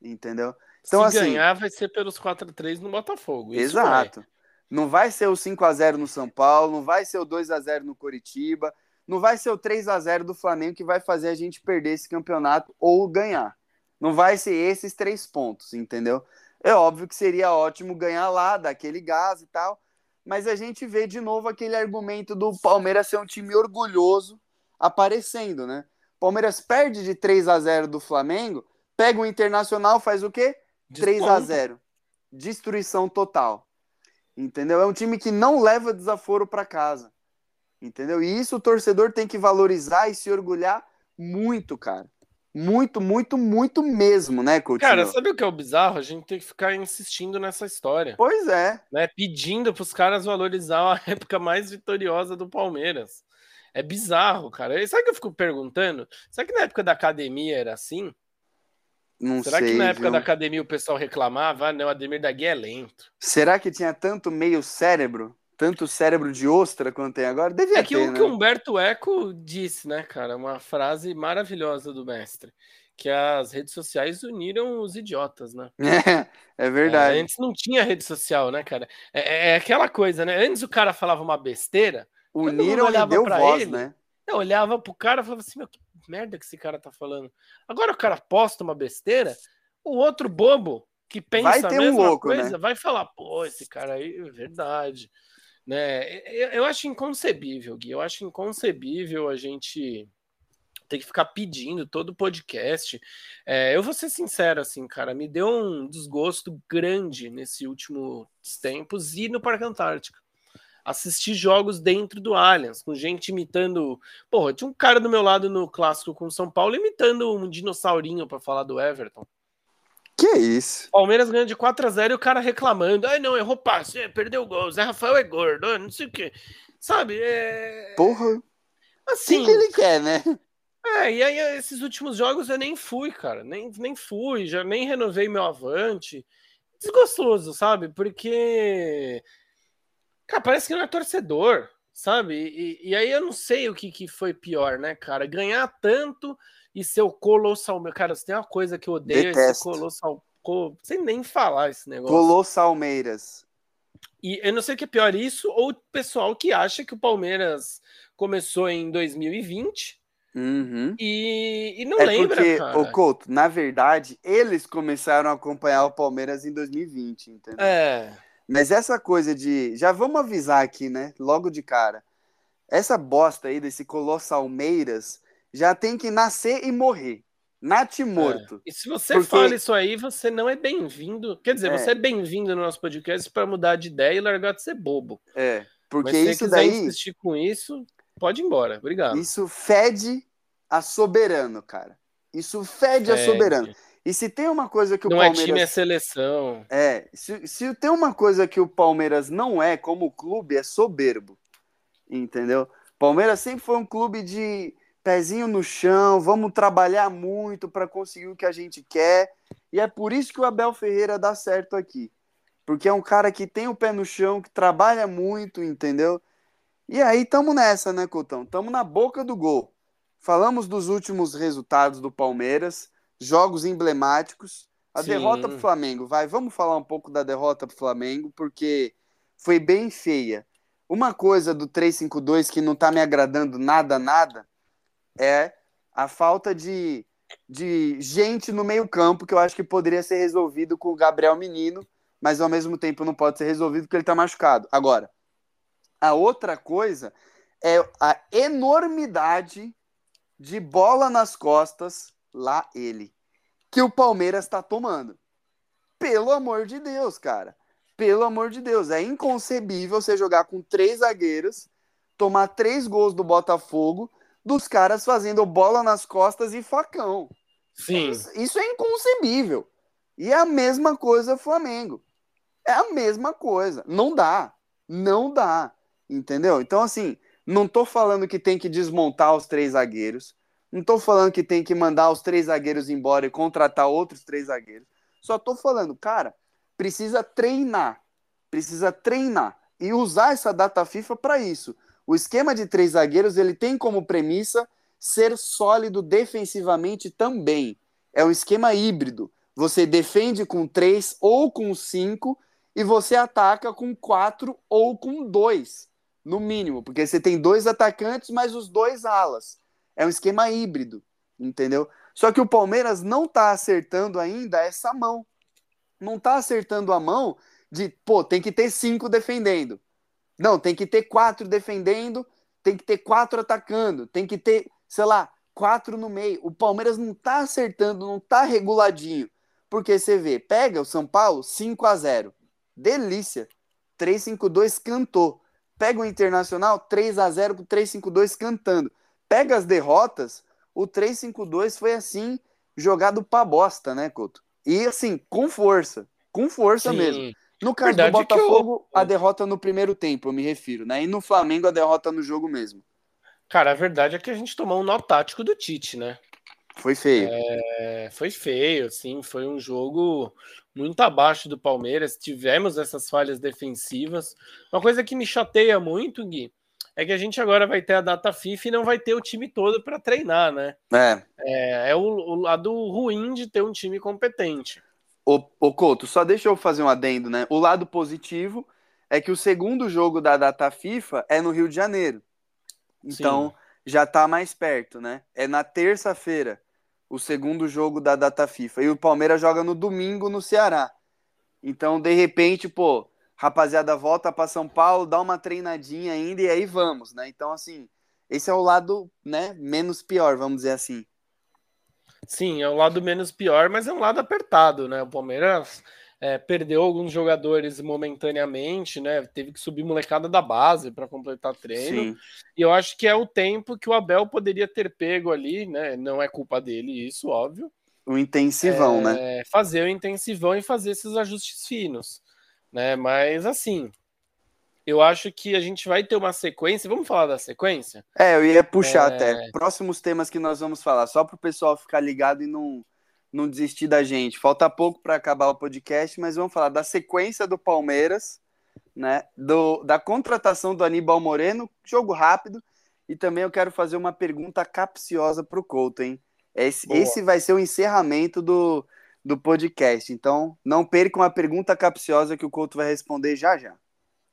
Entendeu? Então, Se assim, ganhar, vai ser pelos 4 a 3 no Botafogo. Isso Exato. Não vai ser o 5 a 0 no São Paulo, não vai ser o 2 a 0 no Coritiba, não vai ser o 3 a 0 do Flamengo que vai fazer a gente perder esse campeonato ou ganhar. Não vai ser esses três pontos, entendeu? É óbvio que seria ótimo ganhar lá, dar aquele gás e tal, mas a gente vê de novo aquele argumento do Palmeiras ser um time orgulhoso aparecendo, né? Palmeiras perde de 3 a 0 do Flamengo, pega o Internacional, faz o quê? 3 a Desponta. 0 Destruição total. Entendeu? É um time que não leva desaforo para casa. Entendeu? E isso o torcedor tem que valorizar e se orgulhar muito, cara. Muito, muito, muito mesmo, né, Coutinho? Cara, sabe o que é o bizarro? A gente tem que ficar insistindo nessa história. Pois é. Né? Pedindo para os caras valorizar a época mais vitoriosa do Palmeiras. É bizarro, cara. E sabe que eu fico perguntando? Será que na época da academia era assim? Não Será sei, que na época viu? da academia o pessoal reclamava? Ah, não, o Ademir da Guia é lento. Será que tinha tanto meio cérebro? Tanto cérebro de ostra quanto tem agora? Devia É que ter, o né? que o Humberto Eco disse, né, cara? Uma frase maravilhosa do mestre. Que as redes sociais uniram os idiotas, né? É, é verdade. É, antes não tinha rede social, né, cara? É, é- é aquela coisa, né? Antes o cara falava uma besteira, Uniram e olhava deu pra voz, ele. né? eu olhava pro cara e falava assim, meu, que merda que esse cara tá falando. Agora o cara posta uma besteira, o outro bobo que pensa Vai a ter um mesma louco, coisa né? vai falar, pô, esse cara aí é verdade. Né? Eu, eu acho inconcebível, Gui. Eu acho inconcebível a gente ter que ficar pedindo todo podcast. É, eu vou ser sincero, assim, cara, me deu um desgosto grande nesses últimos tempos ir no Parque Antártica. Assistir jogos dentro do Allianz, com gente imitando. Porra, tinha um cara do meu lado no clássico com São Paulo imitando um dinossaurinho para falar do Everton. Que isso? Palmeiras ganhando de 4 a 0 e o cara reclamando. Ai, não, errou passe, é, perdeu o gol. Zé Rafael é gordo, não sei o quê. Sabe? É... Porra, o Assim, que, que ele quer, né? é, e aí esses últimos jogos eu nem fui, cara. Nem, nem fui, já nem renovei meu avante. Desgostoso, sabe? Porque. Cara, parece que não é torcedor, sabe? E, e aí eu não sei o que, que foi pior, né, cara? Ganhar tanto e ser o colossal. Cara, se tem uma coisa que eu odeio, é esse Detesto. colossal. co- Sem nem falar esse negócio. Colossalmeiras. E eu não sei o que é pior isso ou o pessoal que acha que o Palmeiras começou em 2020 Uhum. e, e não É lembra, porque, cara. ô Couto, na verdade, eles começaram a acompanhar o Palmeiras em 2020, entendeu? É, Mas essa coisa de. Já vamos avisar aqui, né? Logo de cara. Essa bosta aí desse Colossalmeiras já tem que nascer e morrer. Nate morto. e se você Porque- fala isso aí, você não é bem-vindo. Quer dizer, É. você é bem-vindo no nosso podcast para mudar de ideia e largar de ser bobo. É. Porque Mas se isso você quiser daí. insistir com isso, pode ir embora. Obrigado. Isso fede a soberano, cara. Isso fede, a Fede. soberano. E se tem uma coisa que o Não é Palmeiras. time, é seleção. É, se, se tem uma coisa que o Palmeiras não é como clube, é soberbo. Entendeu? Palmeiras sempre foi um clube de pezinho no chão, vamos trabalhar muito para conseguir o que a gente quer. E é por isso que o Abel Ferreira dá certo aqui. Porque é um cara que tem o pé no chão, que trabalha muito, entendeu? E aí tamo nessa, né, Coutão? Tamo na boca do gol. Falamos dos últimos resultados do Palmeiras, jogos emblemáticos. A Sim. derrota pro Flamengo, vai, vamos falar um pouco da derrota pro Flamengo, porque foi bem feia. Uma coisa do 352 que não tá me agradando nada, nada, é a falta de, de gente no meio-campo, que eu acho que poderia ser resolvido com o Gabriel Menino, mas ao mesmo tempo não pode ser resolvido porque ele tá machucado. Agora, a outra coisa é a enormidade de bola nas costas, lá ele, que o Palmeiras está tomando. Pelo amor de Deus, cara. Pelo amor de Deus. É inconcebível você jogar com três zagueiros, tomar três gols do Botafogo, dos caras fazendo bola nas costas e facão. Sim. Isso, isso é inconcebível. E é a mesma coisa Flamengo. É a mesma coisa. Não dá. Não dá. Entendeu? Então, assim, não tô falando que tem que desmontar os três zagueiros. Não tô falando que tem que mandar os três zagueiros embora e contratar outros três zagueiros. Só tô falando, cara, precisa treinar. Precisa treinar. E usar essa data FIFA para isso. O esquema de três zagueiros ele tem como premissa ser sólido defensivamente também. É um esquema híbrido. Você defende com três ou com cinco e você ataca com quatro ou com dois, no mínimo, porque você tem dois atacantes mais os dois alas. É um esquema híbrido, entendeu? Só que o Palmeiras não tá acertando ainda essa mão. Não tá acertando a mão de, pô, tem que ter cinco defendendo. Não, tem que ter quatro defendendo, tem que ter quatro atacando, tem que ter, sei lá, quatro no meio. O Palmeiras não tá acertando, não tá reguladinho. Porque você vê, pega o São Paulo 5 a 0 Delícia. 3-5-2 cantou. Pega o Internacional, 3 a 0 com 3-5-2 cantando. Pega as derrotas, o 3-5-2 foi assim, jogado pra bosta, né, Couto? E assim, com força. Com força Sim. mesmo. No caso Verdade do Botafogo, eu... a derrota no primeiro tempo, eu me refiro, né? E no Flamengo, a derrota no jogo mesmo. Cara, a verdade é que a gente tomou um nó tático do Tite, né? Foi feio. É, foi feio, assim, foi um jogo muito abaixo do Palmeiras. Tivemos essas falhas defensivas. Uma coisa que me chateia muito, Gui, é que a gente agora vai ter a data FIFA e não vai ter o time todo para treinar, né? É. É, é o, o, lado ruim de ter um time competente. Ô, ô Couto, só deixa eu fazer um adendo, né? O lado positivo é que o segundo jogo da data FIFA é no Rio de Janeiro. Então Sim. já tá mais perto, né? É na terça-feira o segundo jogo da data FIFA. E o Palmeiras joga no domingo no Ceará. Então, de repente, pô, rapaziada volta para São Paulo, dá uma treinadinha ainda e aí vamos, né? Então, assim, esse é o lado, né, menos pior, vamos dizer assim. Sim, é o lado menos pior, mas é um lado apertado, né? O Palmeiras é, perdeu alguns jogadores momentaneamente, né? Teve que subir molecada da base para completar treino. Sim. E eu acho que é o tempo que o Abel poderia ter pego ali, né? Não é culpa dele, isso, óbvio. O intensivão, né? é, né? Fazer o intensivão e fazer esses ajustes finos, né? Mas assim, eu acho que a gente vai ter uma sequência. Vamos falar da sequência? É, eu ia puxar é... até. Próximos temas que nós vamos falar, só para o pessoal ficar ligado e não, não desistir da gente. Falta pouco para acabar o podcast, mas vamos falar da sequência do Palmeiras, né? Do, da contratação do Aníbal Moreno, jogo rápido. E também eu quero fazer uma pergunta capciosa para o Couto, hein? Esse, esse vai ser o encerramento do, do podcast. Então, não percam a pergunta capciosa que o Couto vai responder já já.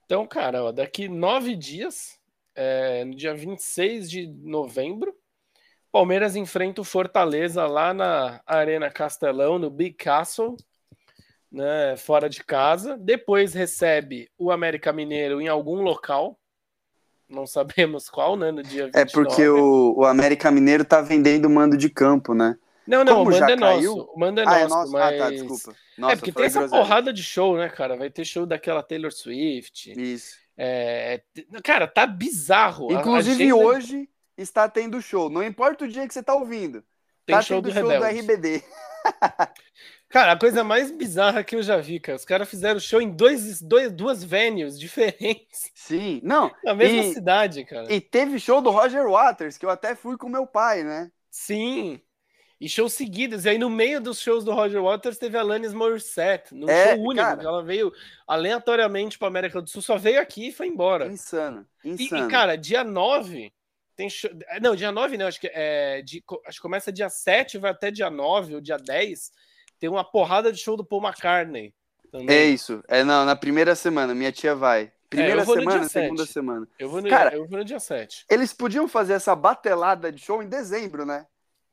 Então, cara, ó, daqui nove dias, é, no dia 26 de novembro, Palmeiras enfrenta o Fortaleza lá na Arena Castelão, no Big Castle, né, fora de casa. Depois recebe o América Mineiro em algum local, não sabemos qual, né, no dia 29. É porque o, o América Mineiro tá vendendo mando de campo, né? Não, não, Como o mando é nosso. O mando é ah, é nosso, mas... Ah, tá, desculpa. Nossa, é, porque tem essa groselha. porrada de show, né, cara? Vai ter show daquela Taylor Swift. Isso. É... Cara, tá bizarro. Inclusive, hoje está tendo show. Não importa o dia que você tá ouvindo. Tem tá show tendo do show do RBD. Cara, a coisa mais bizarra que eu já vi, cara. Os caras fizeram show em dois, dois, duas venues diferentes. Sim, não. Na mesma e, cidade, cara. E teve show do Roger Waters, que eu até fui com meu pai, né? Sim. E shows seguidos. E aí, no meio dos shows do Roger Waters, teve a Alanis Morissette. Num é, show único. Cara, ela veio aleatoriamente para América do Sul, só veio aqui e foi embora. Insano. Insano. E, e cara, dia 9 tem show. Não, dia 9 não, acho que é. De, acho que começa dia 7, vai até dia 9 ou dia 10 tem uma porrada de show do Paul McCartney. Também. É isso. É não, na primeira semana, minha tia vai. Primeira é, semana, segunda semana. Eu vou, no, Cara, eu vou no dia 7. Eles podiam fazer essa batelada de show em dezembro, né?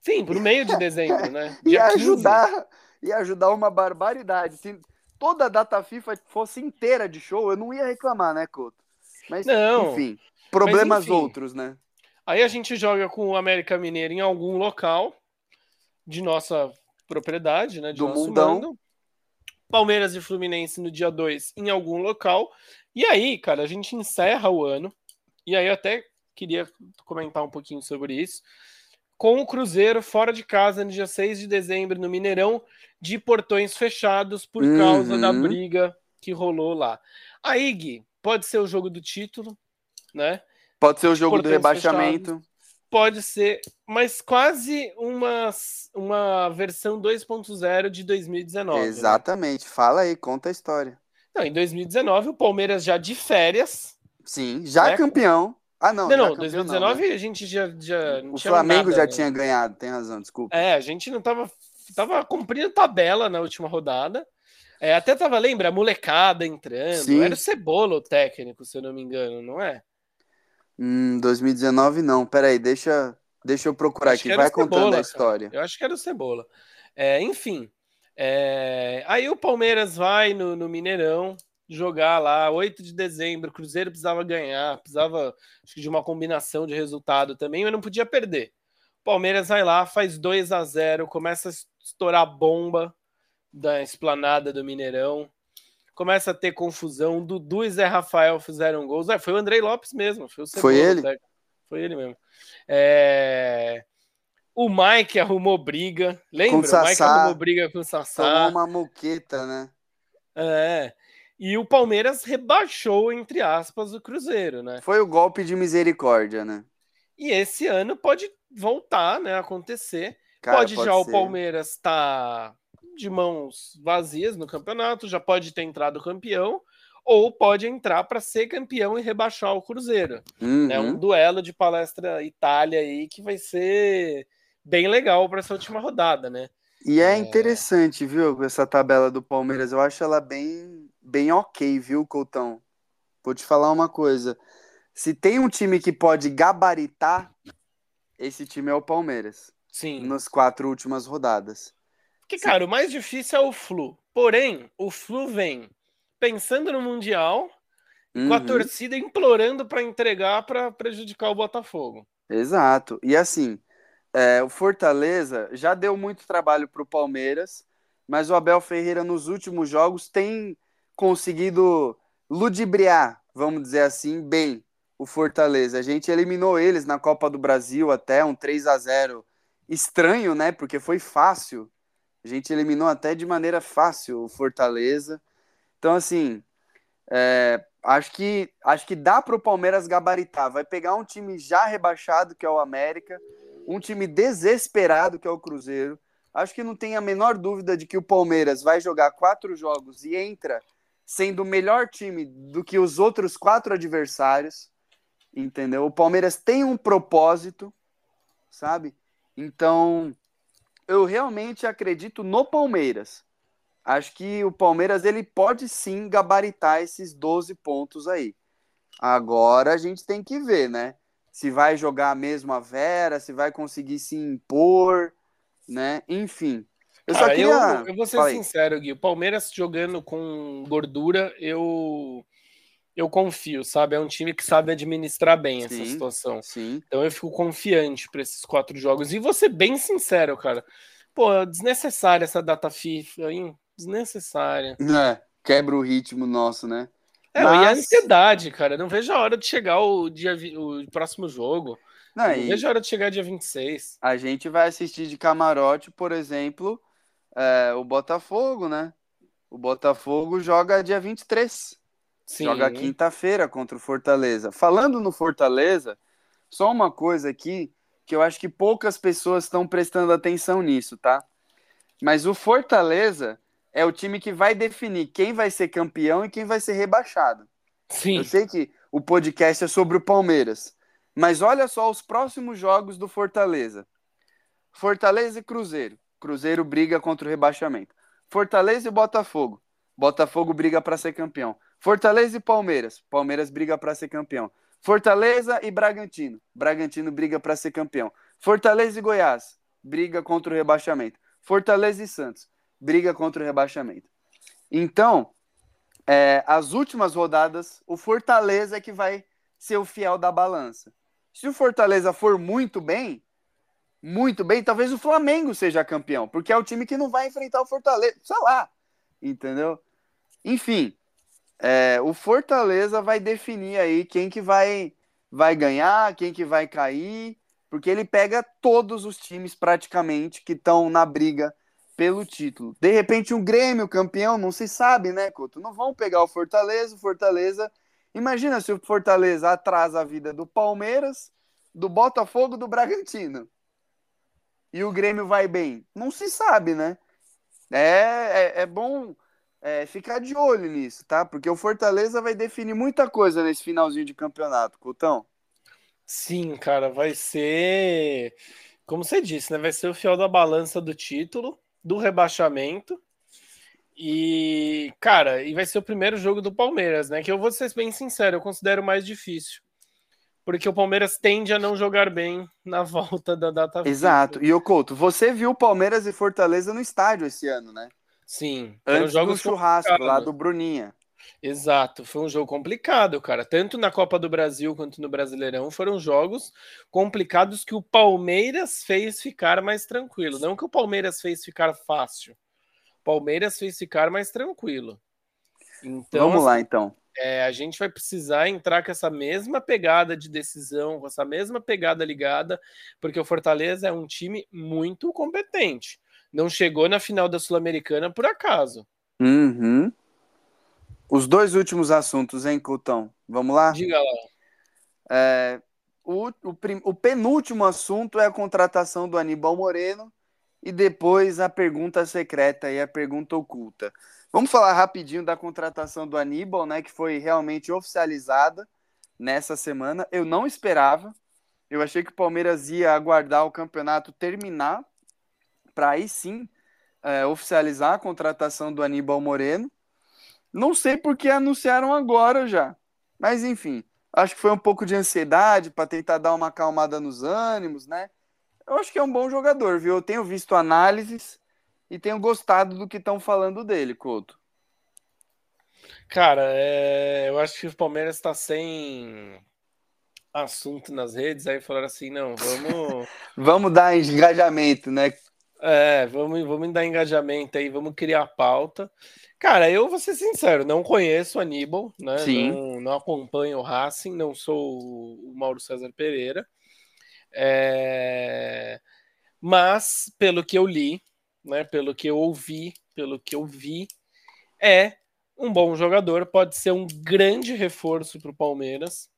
Sim, pro meio de dezembro, né? e ajudar, e ajudar uma barbaridade. Se toda a data FIFA fosse inteira de show, eu não ia reclamar, né, Couto? Mas, não, enfim, problemas mas, enfim, outros, né? Aí a gente joga com o América Mineiro em algum local de nossa propriedade, né? De do mundão. Mando. Palmeiras e Fluminense no dia 2 em algum local. E aí, cara, a gente encerra o ano. E aí eu até queria comentar um pouquinho sobre isso. Com o Cruzeiro fora de casa no dia 6 de dezembro no Mineirão, de portões fechados por uhum. causa da briga que rolou lá. Aí, Gui, pode ser o jogo do título, né? Pode ser o jogo do rebaixamento. Fechados pode ser, mas quase uma, uma versão 2.0 de 2019. Né? Exatamente. Né? Fala aí, conta a história. Não, em 2019, o Palmeiras já de férias. Sim, já né? campeão. Ah, não. Não, não, 2019 não, né? a gente já. já o Flamengo nada, já né? tinha ganhado, tem razão, desculpa. É, a gente não tava. Tava cumprindo tabela na última rodada. É, até tava, lembra, a molecada entrando. Sim. Era o Cebola o técnico, se eu não me engano, não é? Hum, 2019 não. Peraí, deixa, deixa eu procurar aqui. Vai contando Cebola, a história. Cara. Eu acho que era o Cebola. É, enfim. É... Aí o Palmeiras vai no, no, Mineirão jogar lá, 8 de dezembro. O Cruzeiro precisava ganhar, precisava acho que de uma combinação de resultado também, mas não podia perder. Palmeiras vai lá, faz 2 a 0 começa a estourar a bomba da esplanada do Mineirão. começa a ter confusão. Dudu e Zé Rafael fizeram gols. É, foi o Andrei Lopes mesmo. Foi, foi ele? Foi ele mesmo. É... O Mike arrumou briga. Lembra? Com o, o Mike arrumou briga com o Sassá. Tomou uma moqueta, né? É. E o Palmeiras rebaixou, entre aspas, o Cruzeiro, né? Foi o golpe de misericórdia, né? E esse ano pode voltar, né, acontecer. Cara, pode, pode, já ser. o Palmeiras estar tá de mãos vazias no campeonato, já pode ter entrado campeão, ou pode entrar para ser campeão e rebaixar o Cruzeiro. Uhum. É um duelo de palestra Itália aí que vai ser bem legal para essa última rodada, né? E é, é, interessante, viu, essa tabela do Palmeiras. Eu acho ela bem, bem ok, viu, Coutão? Vou te falar uma coisa. Se tem um time que pode gabaritar, esse time é o Palmeiras. Sim. Nas quatro últimas rodadas. Que, cara, o mais difícil é o Flu. Porém, o Flu vem pensando no Mundial uhum. com a uhum. torcida implorando para entregar para prejudicar o Botafogo. Exato. E assim, é, o Fortaleza já deu muito trabalho para o Palmeiras, mas o Abel Ferreira nos últimos jogos tem conseguido ludibriar, vamos dizer assim, bem o Fortaleza. A gente eliminou eles na Copa do Brasil até um 3 a 0 estranho, né? Porque foi fácil. A gente eliminou até de maneira fácil o Fortaleza. Então, assim, é, acho que acho que dá para o Palmeiras gabaritar. Vai pegar um time já rebaixado, que é o América, um time desesperado, que é o Cruzeiro. Acho que não tem a menor dúvida de que o Palmeiras vai jogar quatro jogos e entra sendo o melhor time do que os outros quatro adversários. Entendeu? O Palmeiras tem um propósito, sabe? Então, eu realmente acredito no Palmeiras. Acho que o Palmeiras ele pode sim gabaritar esses 12 pontos aí. Agora a gente tem que ver, né? Se vai jogar a mesma Vera, se vai conseguir se impor, né? Enfim. Eu Cara, só queria. Eu, eu vou ser sincero, Gui. O Palmeiras jogando com gordura, eu eu confio, sabe? É um time que sabe administrar bem sim, essa situação. Sim. Então eu fico confiante para esses quatro jogos. E vou ser bem sincero, cara. Pô, desnecessária essa data FIFA, hein? Desnecessária. É, quebra o ritmo nosso, né? É, Mas... e a ansiedade, cara. Não vejo a hora de chegar o dia o próximo jogo. Não, não vejo a hora de chegar dia 26. A gente vai assistir de camarote, por exemplo, é, o Botafogo, né? O Botafogo joga dia 23. Sim. Joga quinta-feira contra o Fortaleza. Falando no Fortaleza, só uma coisa aqui que eu acho que poucas pessoas estão prestando atenção nisso, tá? Mas o Fortaleza é o time que vai definir quem vai ser campeão e quem vai ser rebaixado. Sim. Eu sei que o podcast é sobre o Palmeiras, mas olha só os próximos jogos do Fortaleza. Fortaleza e Cruzeiro. Cruzeiro briga contra o rebaixamento. Fortaleza e Botafogo. Botafogo briga para ser campeão. Fortaleza e Palmeiras. Palmeiras briga para ser campeão. Fortaleza e Bragantino. Bragantino briga para ser campeão. Fortaleza e Goiás. Briga contra o rebaixamento. Fortaleza e Santos. Briga contra o rebaixamento. Então, é, as últimas rodadas, o Fortaleza é que vai ser o fiel da balança. Se o Fortaleza for muito bem, muito bem, talvez o Flamengo seja campeão, porque é o time que não vai enfrentar o Fortaleza. Sei lá. Entendeu? Enfim, é, o Fortaleza vai definir aí quem que vai, vai ganhar, quem que vai cair, porque ele pega todos os times praticamente que estão na briga pelo título. De repente, um Grêmio campeão, não se sabe, né, Couto? Não vão pegar o Fortaleza, o Fortaleza. Imagina se o Fortaleza atrasa a vida do Palmeiras, do Botafogo, do Bragantino. E o Grêmio vai bem. Não se sabe, né? É, é, é bom é, ficar de olho nisso, tá? Porque o Fortaleza vai definir muita coisa nesse finalzinho de campeonato, Coutão. Sim, cara, vai ser. Como você disse, né? Vai ser o fiel da balança do título, do rebaixamento. E, cara, e vai ser o primeiro jogo do Palmeiras, né? Que eu vou ser bem sincero, eu considero mais difícil. Porque o Palmeiras tende a não jogar bem na volta da data Exato. E o Couto, você viu Palmeiras e Fortaleza no estádio esse ano, né? Sim. Antes do churrasco lá do Bruninha. Exato, foi um jogo complicado, cara. Tanto na Copa do Brasil quanto no Brasileirão foram jogos complicados que o Palmeiras fez ficar mais tranquilo. Não que o Palmeiras fez ficar fácil. O Palmeiras fez ficar mais tranquilo. Então, Vamos lá, assim, então. É, a gente vai precisar entrar com essa mesma pegada de decisão, com essa mesma pegada ligada, porque o Fortaleza é um time muito competente. Não chegou na final da Sul-Americana por acaso. Uhum. Os dois últimos assuntos, hein, Coutão? Vamos lá? Diga lá. É, o, o, prim- o penúltimo assunto é a contratação do Aníbal Moreno e depois a pergunta secreta e a pergunta oculta. Vamos falar rapidinho da contratação do Aníbal, né, que foi realmente oficializada nessa semana. Eu não esperava. Eu achei que o Palmeiras ia aguardar o campeonato terminar para aí sim é, oficializar a contratação do Aníbal Moreno. Não sei por que anunciaram agora já, mas enfim. Acho que foi um pouco de ansiedade para tentar dar uma acalmada nos ânimos, né? Eu acho que é um bom jogador, viu? Eu tenho visto análises e tenho gostado do que estão falando dele, Couto. Cara, é, eu acho que o Palmeiras está sem assunto nas redes, aí falaram assim, não, vamos, Vamos dar engajamento, né? é, vamos, vamos dar engajamento aí, vamos criar pauta. Cara, eu vou ser sincero, não conheço o Aníbal, né? Sim. Não, não acompanho o Racing, não sou o Mauro César Pereira. É, Mas, pelo que eu li, né? Pelo que eu ouvi, pelo que eu vi, é um bom jogador, pode ser um grande reforço para o Palmeiras.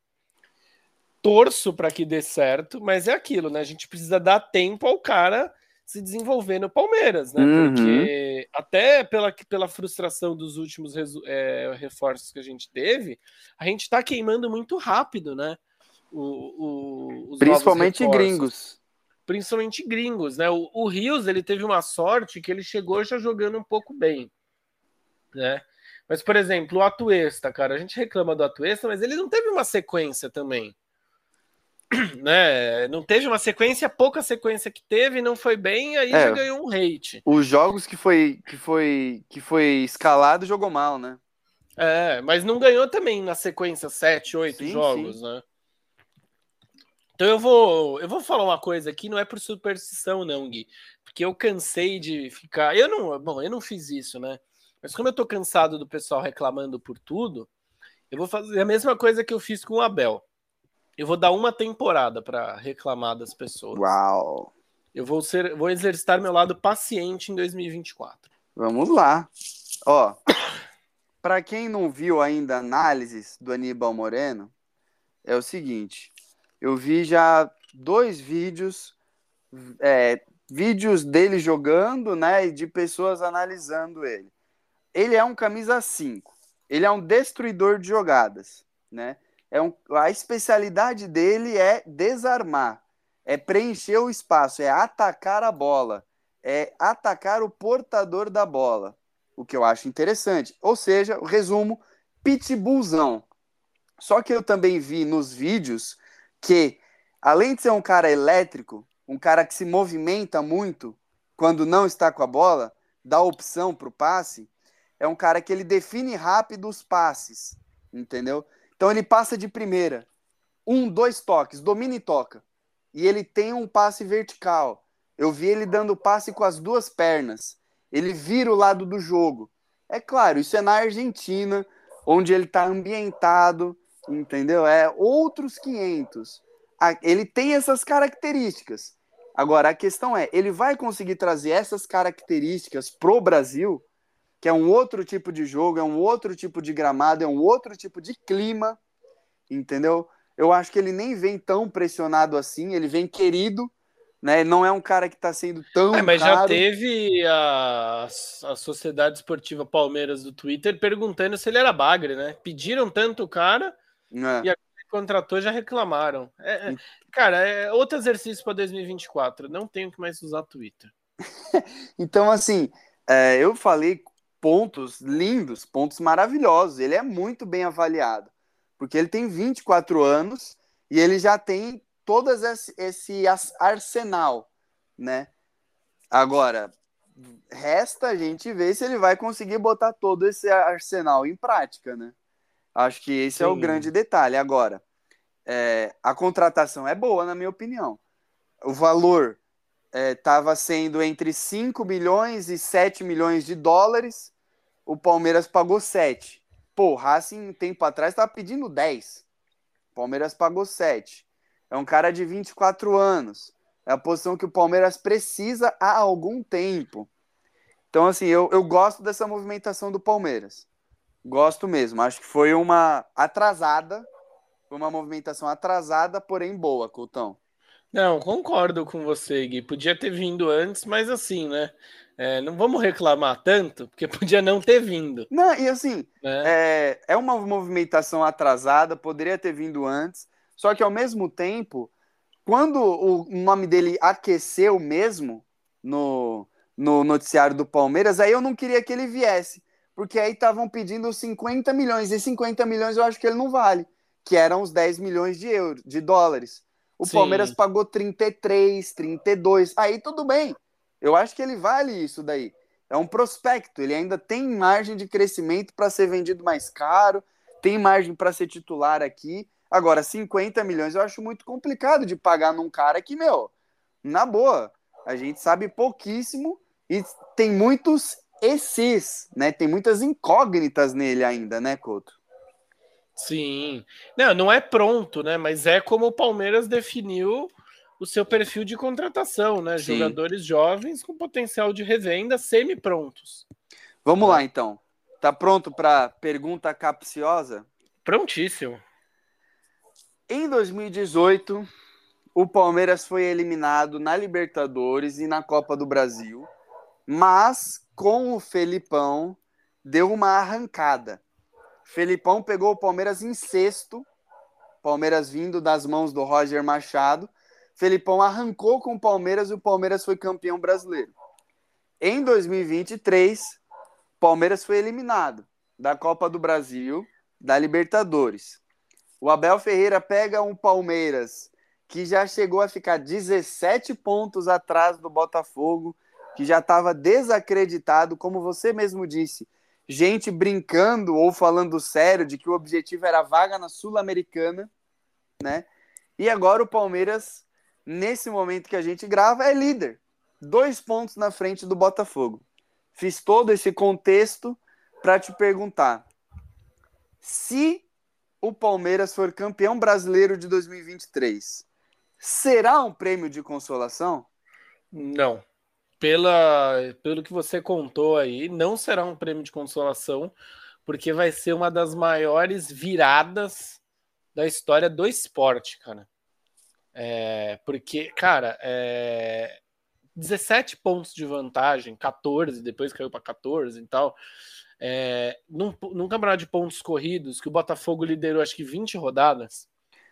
Torço para que dê certo, mas é aquilo, né? A gente precisa dar tempo ao cara se desenvolver no Palmeiras, né? Uhum. Porque até pela, pela frustração dos últimos é, reforços que a gente teve, a gente está queimando muito rápido, né? O, o- Principalmente gringos. Principalmente gringos, né? O, o Rios ele teve uma sorte que ele chegou já jogando um pouco bem, né? Mas por exemplo, o Atuesta, cara, a gente reclama do Atuesta, mas ele não teve uma sequência também, né? Não teve uma sequência, pouca sequência que teve, não foi bem, aí É. já ganhou um hate. Os jogos que foi, que foi, que foi escalado jogou mal, né? É, mas não ganhou também na sequência sete, oito Sim, jogos, né? Então eu vou, eu vou falar uma coisa aqui, não é por superstição não, Gui, porque eu cansei de ficar, eu não, bom, eu não fiz isso, né? Mas como eu tô cansado do pessoal reclamando por tudo, eu vou fazer a mesma coisa que eu fiz com o Abel. Eu vou dar uma temporada para reclamar das pessoas. Uau! Eu vou ser, vou exercitar meu lado paciente em 2024. Vamos lá. Ó, para quem não viu ainda a análises do Aníbal Moreno, é o seguinte: eu vi já dois vídeos, é, vídeos dele jogando, né, e de pessoas analisando ele. Ele é um camisa 5. Ele é um destruidor de jogadas, né? É um, a especialidade dele é desarmar, é preencher o espaço, é atacar a bola, é atacar o portador da bola. O que eu acho interessante. Ou seja, o resumo, pitbullzão. Só que eu também vi nos vídeos que, além de ser um cara elétrico, um cara que se movimenta muito quando não está com a bola, dá opção para o passe, é um cara que ele define rápido os passes, entendeu? Então ele passa de primeira, um, dois toques, domina e toca. E ele tem um passe vertical. Eu vi ele dando passe com as duas pernas. Ele vira o lado do jogo. É claro, isso é na Argentina, onde ele está ambientado, entendeu? É outros 500. A- Ele tem essas características. Agora, a questão é, ele vai conseguir trazer essas características pro Brasil, que é um outro tipo de jogo, é um outro tipo de gramado, é um outro tipo de clima, entendeu? Eu acho que ele nem vem tão pressionado assim, ele vem querido, né? Não é um cara que está sendo tão É, mas já caro. teve a, a Sociedade Esportiva Palmeiras do Twitter perguntando se ele era bagre, né? Pediram tanto o cara, né? E contratou já reclamaram. É, é- cara, é outro exercício para 2024. Não tenho que mais usar Twitter. Então, assim, é, eu falei pontos lindos, pontos maravilhosos. Ele é muito bem avaliado, porque ele tem 24 anos e ele já tem todo esse, esse arsenal, né? Agora, resta a gente ver se ele vai conseguir botar todo esse arsenal em prática, né? Acho que esse é o Sim. grande detalhe. Agora, é, a contratação é boa, na minha opinião. O valor estava sendo entre 5 milhões e 7 milhões de dólares, o Palmeiras pagou 7. Pô, o Racing, um tempo atrás, estava pedindo 10. O Palmeiras pagou 7. É um cara de 24 anos. É a posição que o Palmeiras precisa há algum tempo. Então, assim, eu, eu gosto dessa movimentação do Palmeiras. Gosto mesmo. Acho que foi uma atrasada. Foi uma movimentação atrasada, porém boa, Coutão. Não, concordo com você, Gui. Podia ter vindo antes, mas assim, né? É, não vamos reclamar tanto, porque podia não ter vindo. Não, e assim, né? é, é uma movimentação atrasada, poderia ter vindo antes, só que ao mesmo tempo, quando o nome dele aqueceu mesmo no, no noticiário do Palmeiras, aí eu não queria que ele viesse, porque aí estavam pedindo 50 milhões, e 50 milhões eu acho que ele não vale, que eram os 10 milhões de euros, de dólares. O Sim. Palmeiras pagou 33, 32. Aí tudo bem. Eu acho que ele vale isso daí. É um prospecto, ele ainda tem margem de crescimento para ser vendido mais caro, tem margem para ser titular aqui. Agora, 50 milhões eu acho muito complicado de pagar num cara que, meu, na boa, a gente sabe pouquíssimo e tem muitos esses, né? Tem muitas incógnitas nele ainda, né, Couto? Sim. Não, não é pronto, né? Mas é como o Palmeiras definiu o seu perfil de contratação, né? Sim. Jogadores jovens com potencial de revenda semi-prontos. Vamos lá, então. Tá pronto para pergunta capciosa? Prontíssimo. Em 2018, o Palmeiras foi eliminado na Libertadores e na Copa do Brasil, mas com o Felipão deu uma arrancada. Felipão pegou o Palmeiras em sexto, Palmeiras vindo das mãos do Roger Machado. Felipão arrancou com o Palmeiras e o Palmeiras foi campeão brasileiro. Em 2023, Palmeiras foi eliminado da Copa do Brasil, da Libertadores. O Abel Ferreira pega um Palmeiras que já chegou a ficar 17 pontos atrás do Botafogo, que já estava desacreditado, como você mesmo disse gente brincando ou falando sério de que o objetivo era vaga na Sul-Americana, né? E agora o Palmeiras, nesse momento que a gente grava, é líder. Dois pontos na frente do Botafogo. Fiz todo esse contexto para te perguntar: se o Palmeiras for campeão brasileiro de 2023, será um prêmio de consolação? Não pela, pelo que você contou aí, não será um prêmio de consolação, porque vai ser uma das maiores viradas da história do esporte, cara. É, porque, cara, é, 17 pontos de vantagem, 14, depois caiu para 14 e tal. É, num, num campeonato de pontos corridos, que o Botafogo liderou acho que 20 rodadas.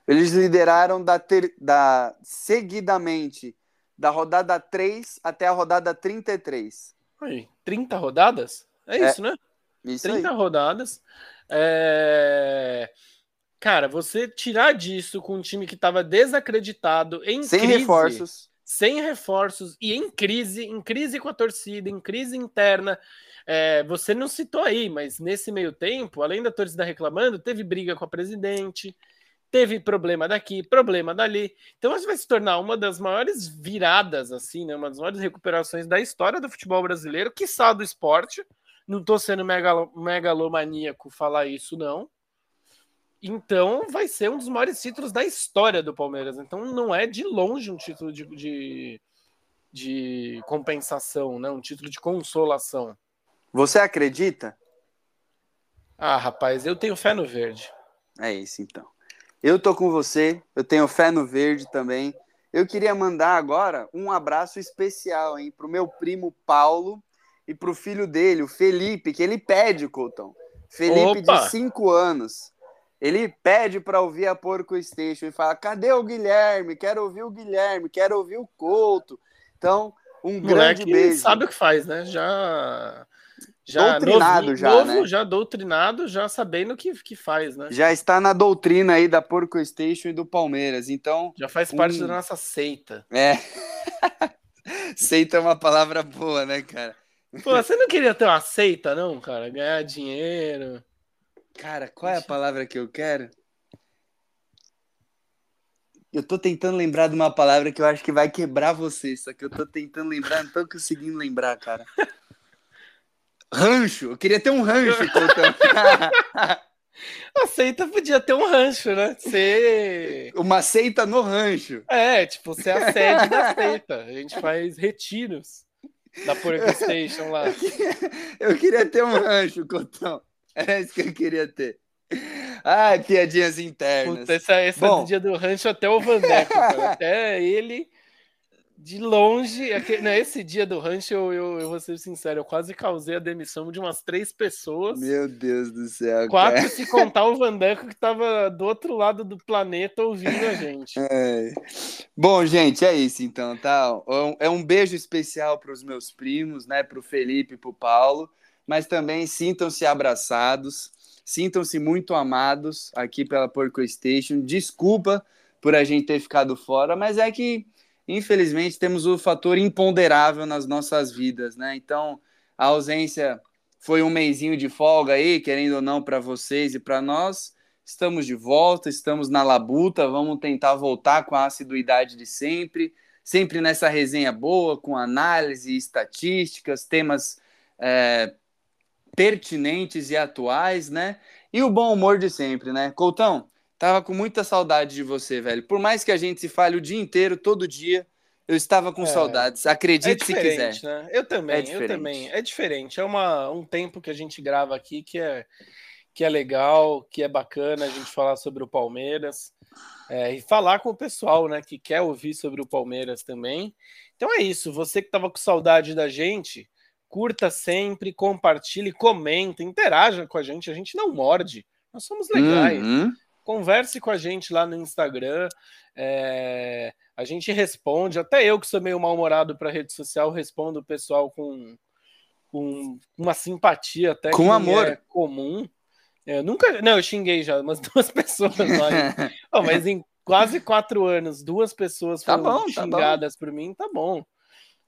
Eles lideraram da, ter, da seguidamente da rodada 3 até a rodada 33. Aí, 30 rodadas? É, é isso, né? Isso 30 aí. rodadas. É... Cara, você tirar disso com um time que estava desacreditado, em sem crise, reforços, sem reforços e em crise, em crise com a torcida, em crise interna. É, você não citou aí, mas nesse meio tempo, além da torcida reclamando, teve briga com a presidente, teve problema daqui, problema dali. Então isso vai se tornar uma das maiores viradas, assim, né? Uma das maiores recuperações da história do futebol brasileiro, que do esporte. Não estou sendo megalo, megalomaníaco falar isso, não. Então vai ser um dos maiores títulos da história do Palmeiras. Então não é de longe um título de, de, de compensação, né? Um título de consolação. Você acredita? Ah, rapaz, eu tenho fé no verde. É isso então. Eu tô com você, eu tenho fé no verde também. Eu queria mandar agora um abraço especial hein, pro meu primo Paulo e pro filho dele, o Felipe, que ele pede, Coutão. Felipe Opa. de 5 anos. Ele pede para ouvir a Porco Station e fala: cadê o Guilherme? Quero ouvir o Guilherme, quero ouvir o Couto. Então, um Moleque grande beijo. sabe o que faz, né? Já já doutrinado novo, já, novo, né? já doutrinado, já sabendo o que, que faz, né? Já está na doutrina aí da Porco Station e do Palmeiras, então... Já faz parte um... da nossa seita. É. seita é uma palavra boa, né, cara? Pô, você não queria ter uma seita, não, cara? Ganhar dinheiro... Cara, qual é a palavra que eu quero? Eu tô tentando lembrar de uma palavra que eu acho que vai quebrar você, só que eu tô tentando lembrar, não tô conseguindo lembrar, cara. rancho. Eu queria ter um rancho, Coutão. A seita podia ter um rancho, né? Ser. Uma seita no rancho. É, tipo, ser a sede da seita. A gente faz retiros da Station lá. Eu queria ter um rancho, Cotão. É isso que eu queria ter. Ai, piadinhas internas. Puta, essa, essa Bom. do dia do rancho até o Vandeco, cara. Até ele de longe. é né, esse dia do rancho, eu, eu, eu vou ser sincero, eu quase causei a demissão de umas três pessoas. Meu Deus do céu. Quatro, cara. se contar o Vandeco que tava do outro lado do planeta ouvindo a gente. É. Bom, gente, é isso então, tá? É um beijo especial para os meus primos, né? Para o Felipe e para o Paulo, mas também sintam-se abraçados, sintam-se muito amados aqui pela Porco Station. Desculpa por a gente ter ficado fora, mas é que infelizmente temos o fator imponderável nas nossas vidas, né? Então a ausência foi um mêsinho de folga aí, querendo ou não, para vocês e para nós. Estamos de volta, estamos na labuta, vamos tentar voltar com a assiduidade de sempre, sempre nessa resenha boa, com análise, estatísticas, temas é, pertinentes e atuais, né? E o bom humor de sempre, né? Coutão, tava com muita saudade de você, velho. Por mais que a gente se fale o dia inteiro, todo dia, eu estava com É. saudades. Acredite É se quiser. né? Eu também, É eu também. É diferente. É uma, um tempo que a gente grava aqui que é, que é legal, que é bacana a gente falar sobre o Palmeiras. é, e falar com o pessoal, né, que quer ouvir sobre o Palmeiras também. Então é isso. Você que estava com saudade da gente, curta sempre, compartilhe, comenta, interaja com a gente. A gente não morde. Nós somos legais. Uhum. Converse com a gente lá no Instagram. é, a gente responde. Até eu, que sou meio mal-humorado para rede social, respondo o pessoal com, com uma simpatia até Com que amor. é comum. É, Eu nunca. Não, eu xinguei já umas duas pessoas lá. Ó, mas em quase quatro anos, duas pessoas Tá foram bom, tá xingadas por mim, tá bom.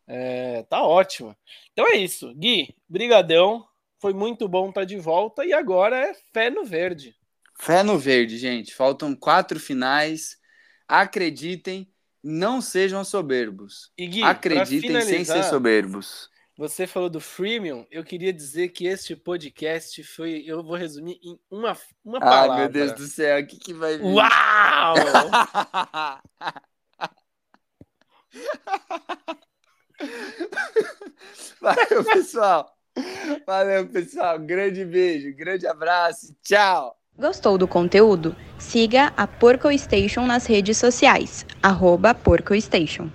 É, tá ótimo. Então é isso. Gui, brigadão. Foi muito bom estar de volta e agora é fé no verde. Fé no verde, gente. Faltam quatro finais. Acreditem, não sejam soberbos. E Gui, Acreditem sem ser soberbos. Você falou do freemium, eu queria dizer que este podcast foi, eu vou resumir em uma, uma Ai, palavra. meu Deus do céu, o que, que vai vir? Uau! Valeu, pessoal. Valeu, pessoal. Grande beijo, grande abraço. Tchau. Gostou do conteúdo? Siga a Porco Station nas redes sociais, arroba Porco Station.